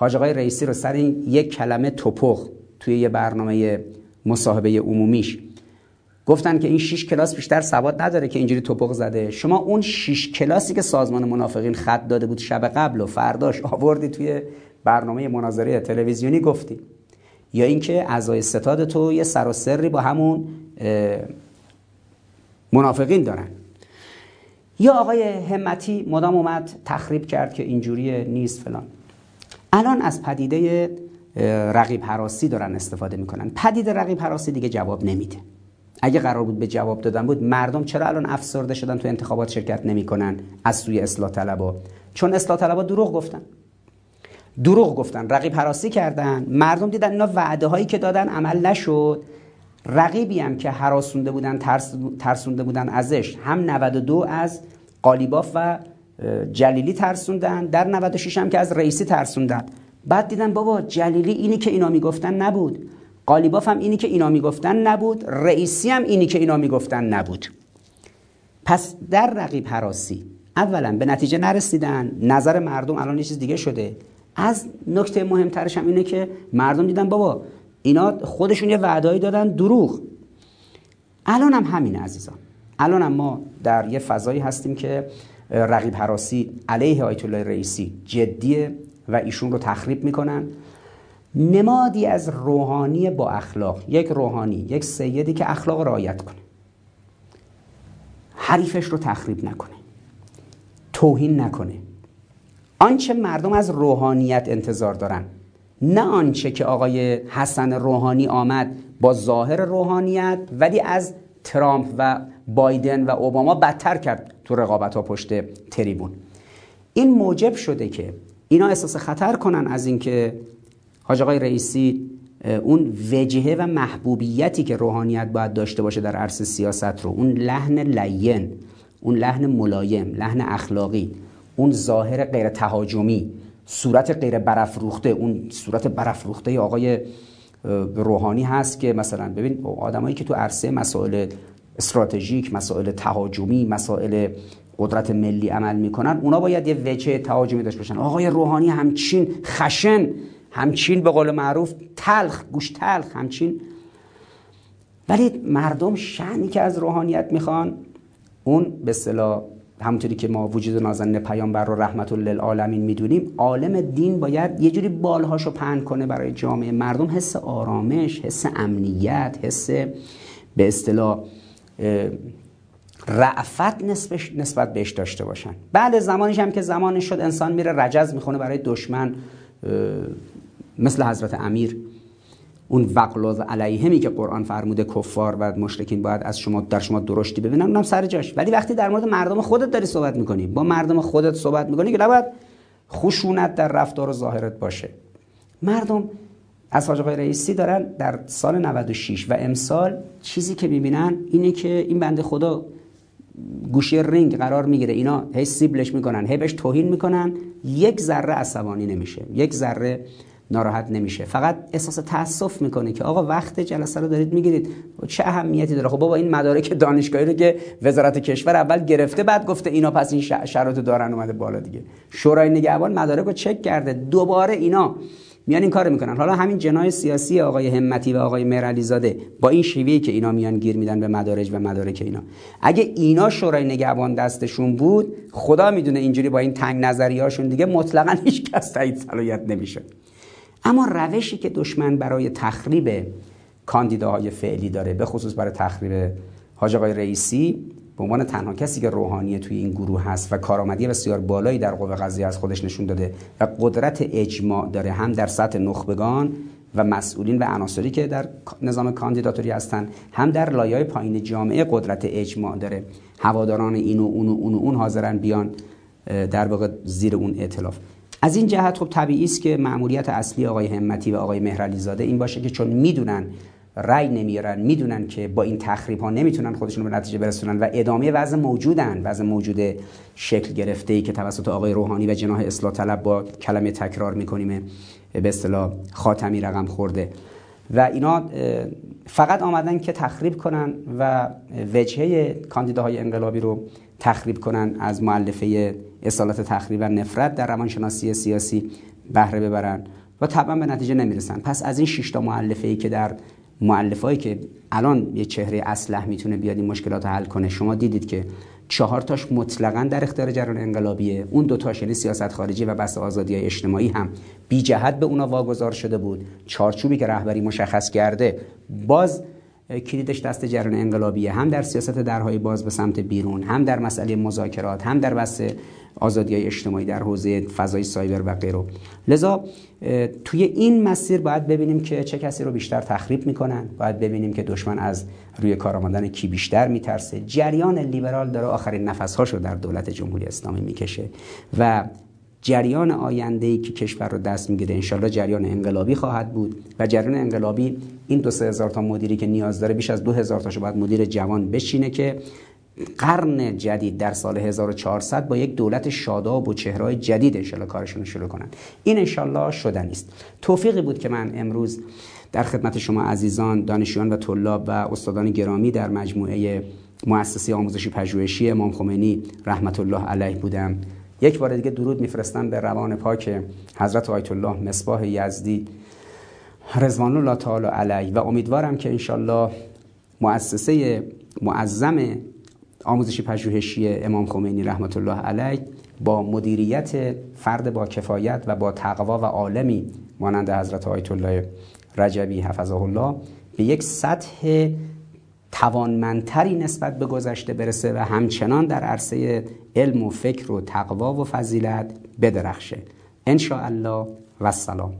حاج آقای رئیسی رو سر این یک کلمه توپخ توی یه برنامه مصاحبه عمومیش گفتن که این شش کلاس بیشتر سواد نداره که اینجوری توپق زده. شما اون شش کلاسی که سازمان منافقین خط داده بود شب قبل و فرداش آوردی توی برنامه مناظره تلویزیونی گفتی. یا اینکه اعضای ستاد تو یه سر و سری با همون منافقین دارن. یا آقای همتی مدام اومد تخریب کرد که اینجوری نیست فلان. الان از پدیده رقیب حراسی دارن استفاده می‌کنن. پدیده رقیب حراسی دیگه جواب نمیده. اگه قرار بود به جواب دادن بود مردم چرا الان افسرده شدن تو انتخابات شرکت نمی‌کنن از سوی اصلاح طلبا؟ چون اصلاح طلبا دروغ گفتن. دروغ گفتن. رقیب حراسی کردن. مردم دیدن اینا وعده هایی که دادن عمل نشد. رقیبی هم که حراسونده بودن ترس، ترسونده بودن ازش هم 92 از قالیباف و جلیلی ترسوندن در 96 هم که از رئیسی ترسوندن. بعد دیدن بابا جلیلی اینی که اینا می‌گفتن نبود. قالیباف هم اینی که اینا می‌گفتن نبود. رئیسی هم اینی که اینا می‌گفتن نبود. پس در رقیب حراسی اولا به نتیجه نرسیدن. نظر مردم الان یه چیز دیگه شده. از نکته مهمترش هم اینه که مردم دیدن بابا اینا خودشون یه وعدایی دادن دروغ. الان هم همینه عزیزان. الان هم ما در یه فضایی هستیم که رقیب حراسی علیه آیت الله رئیسی جدیه و ایشون رو تخریب می‌کنن. نمادی از روحانی با اخلاق. یک روحانی یک سیدی که اخلاق رعایت کنه. حریفش رو تخریب نکنه. توهین نکنه. آنچه مردم از روحانیت انتظار دارن. نه آنچه که آقای حسن روحانی آمد با ظاهر روحانیت ولی از ترامپ و بایدن و اوباما بدتر کرد تو رقابت ها پشت تریبون. این موجب شده که اینا احساس خطر کنن از اینکه حاج آقای رئیسی اون وجهه و محبوبیتی که روحانیت باید داشته باشه در عرصه سیاست رو اون لحن لین اون لحن ملایم لحن اخلاقی اون ظاهر غیر تهاجمی صورت غیر برافروخته اون صورت برافروخته آقای روحانی هست که مثلا ببین آدمایی که تو عرصه مسائل استراتژیک مسائل تهاجمی مسائل قدرت ملی عمل می‌کنن اونا باید یه وجه تهاجمی داشته باشن. آقای روحانی همچین خشن همچین به قول معروف تلخ گوش تلخ همچین. ولی مردم شعنی که از روحانیت می‌خوان اون به اصطلاح همونطوری که ما وجود نازنین پیامبر رو رحمت للعالمین می‌دونیم عالم دین باید یه جوری بالهاشو پهن کنه برای جامعه. مردم حس آرامش حس امنیت حس به اصطلاح رعفت نسبت بهش داشته باشن. بعد زمانش هم که زمانش شد انسان میره رجز می‌خونه برای دشمن مثل حضرت امیر. اون وقلوز علیهمی که قرآن فرموده کفار و مشرکین باید از شما در شما درشتی ببینن اونم سر جاش. ولی وقتی در مورد مردم خودت داری صحبت می‌کنی با مردم خودت صحبت می‌کنی که نباید خشونت در رفتار و ظاهرت باشه. مردم از حاج رئیسی دارن در سال 96 و امسال چیزی که می‌بینن اینه که این بنده خدا گوشی رینگ قرار می‌گیره. اینا هی سیبلش می‌کنن هی بهش توهین می‌کنن. یک ذره عصبانی نمیشه. یک ذره ناراحت نمیشه. فقط احساس تاسف می‌کنه که آقا وقت جلسه رو دارید می‌گیرید. چه اهمیتی داره؟ خب بابا این مدارک دانشگاهی رو که وزارت کشور اول گرفته بعد گفته اینا پس این شرایط دارن اومده بالا دیگه. شورای نگهبان مدارک رو چک کرده. دوباره اینا میان این کار می‌کنن. حالا همین جنای سیاسی آقای همتی و آقای مهرعلی زاده با این شیوهی که اینا میان گیر میدن به مدارج و مدارک اینا. اگه اینا شورای نگهبان دستشون بود خدا می‌دونه اینجوری با این تنگ نظریاشون دیگه مطلقا هیچ کس تایید صلاحیت نمیشه اما روشی که دشمن برای تخریب کاندیداهای فعلی داره به خصوص برای تخریب حاج آقای رئیسی به عنوان تنها کسی که روحانی توی این گروه هست و کارآمدی بسیار بالایی در قوه قضیه از خودش نشون داده و قدرت اجماع داره هم در سطح نخبگان و مسئولین و عناصری که در نظام کاندیداتوری هستن هم در لایه پایین جامعه قدرت اجماع داره. هواداران این و اون و اون و اون حاضرن بیان در واقع زیر اون ائتلاف. از این جهت خب طبیعی است که مأموریت اصلی آقای همتی و آقای مهرعلی زاده این باشه که چون می‌دونن رأی نمیارن می‌دونن که با این تخریب ها نمی‌تونن خودشون به نتیجه برسونن و ادامه وضع موجودن وضع موجود شکل گرفته ای که توسط آقای روحانی و جناح اصلاح طلب با کلمه تکرار می‌کنیم به اصطلاح خاتمی رقم خورده. و اینا فقط آمدن که تخریب کنن و وجهه کاندیداهای انقلابی رو تخریب کنن از معلفه اصالت تخریب و نفرت در روانشناسی سیاسی بهره ببرن و طبعا به نتیجه نمی‌رسن. پس از این شش تا مؤلفه ای که در مؤلفه‌ای که الان یه چهره اسلح می‌تونه بیاد این مشکلات حل کنه شما دیدید که چهار تاش مطلقا در اختیار جریان انقلابیه. اون دو تاش یعنی سیاست خارجی و بحث آزادی های اجتماعی هم بی جهت به اونا واگذار شده بود. چارچوبی که رهبری مشخص کرده باز کلیدش دست جریان انقلابیه. هم در سیاست درهای باز به سمت بیرون هم در مسئله مذاکرات هم در بحث آزادی های اجتماعی در حوزه فضای سایبر و غیره. لذا توی این مسیر باید ببینیم که چه کسی رو بیشتر تخریب می‌کنن. باید ببینیم که دشمن از روی کار آمدن کی بیشتر میترسه. جریان لیبرال داره آخرین نفسهاشو در دولت جمهوری اسلامی می‌کشه و جریان آینده ای که کشور رو دست می‌گیره انشالله جریان انقلابی خواهد بود. و جریان انقلابی این دو سه هزار تا مدیری که نیاز داره بیش از دو هزار تاشو باید مدیر جوان بشینه که قرن جدید در سال 1400 با یک دولت شاداب و چهرهای جدید انشالله کارشون شروع کنن. این انشالله شدنی است. توفیقی بود که من امروز در خدمت شما عزیزان دانشجویان و طلاب و استادان گرامی در مجموعه مؤسسه آموزشی پژوهشی امام خمینی رحمت الله علیه بودم. یک بار دیگه درود میفرستم به روان پاک حضرت آیت الله مصباح یزدی رضوان الله تعالی علیه. و امیدوارم که انشالله مؤسسه معظم آموزشی پژوهشی امام خمینی رحمت الله علیه با مدیریت فرد با کفایت و با تقوا و عالمی مانند حضرت آیت الله رجبی حفظه الله به یک سطح توانمندتری نسبت به گذشته برسه و همچنان در عرصه علم و فکر و تقوا و فضیلت بدرخشه. ان الله و السلام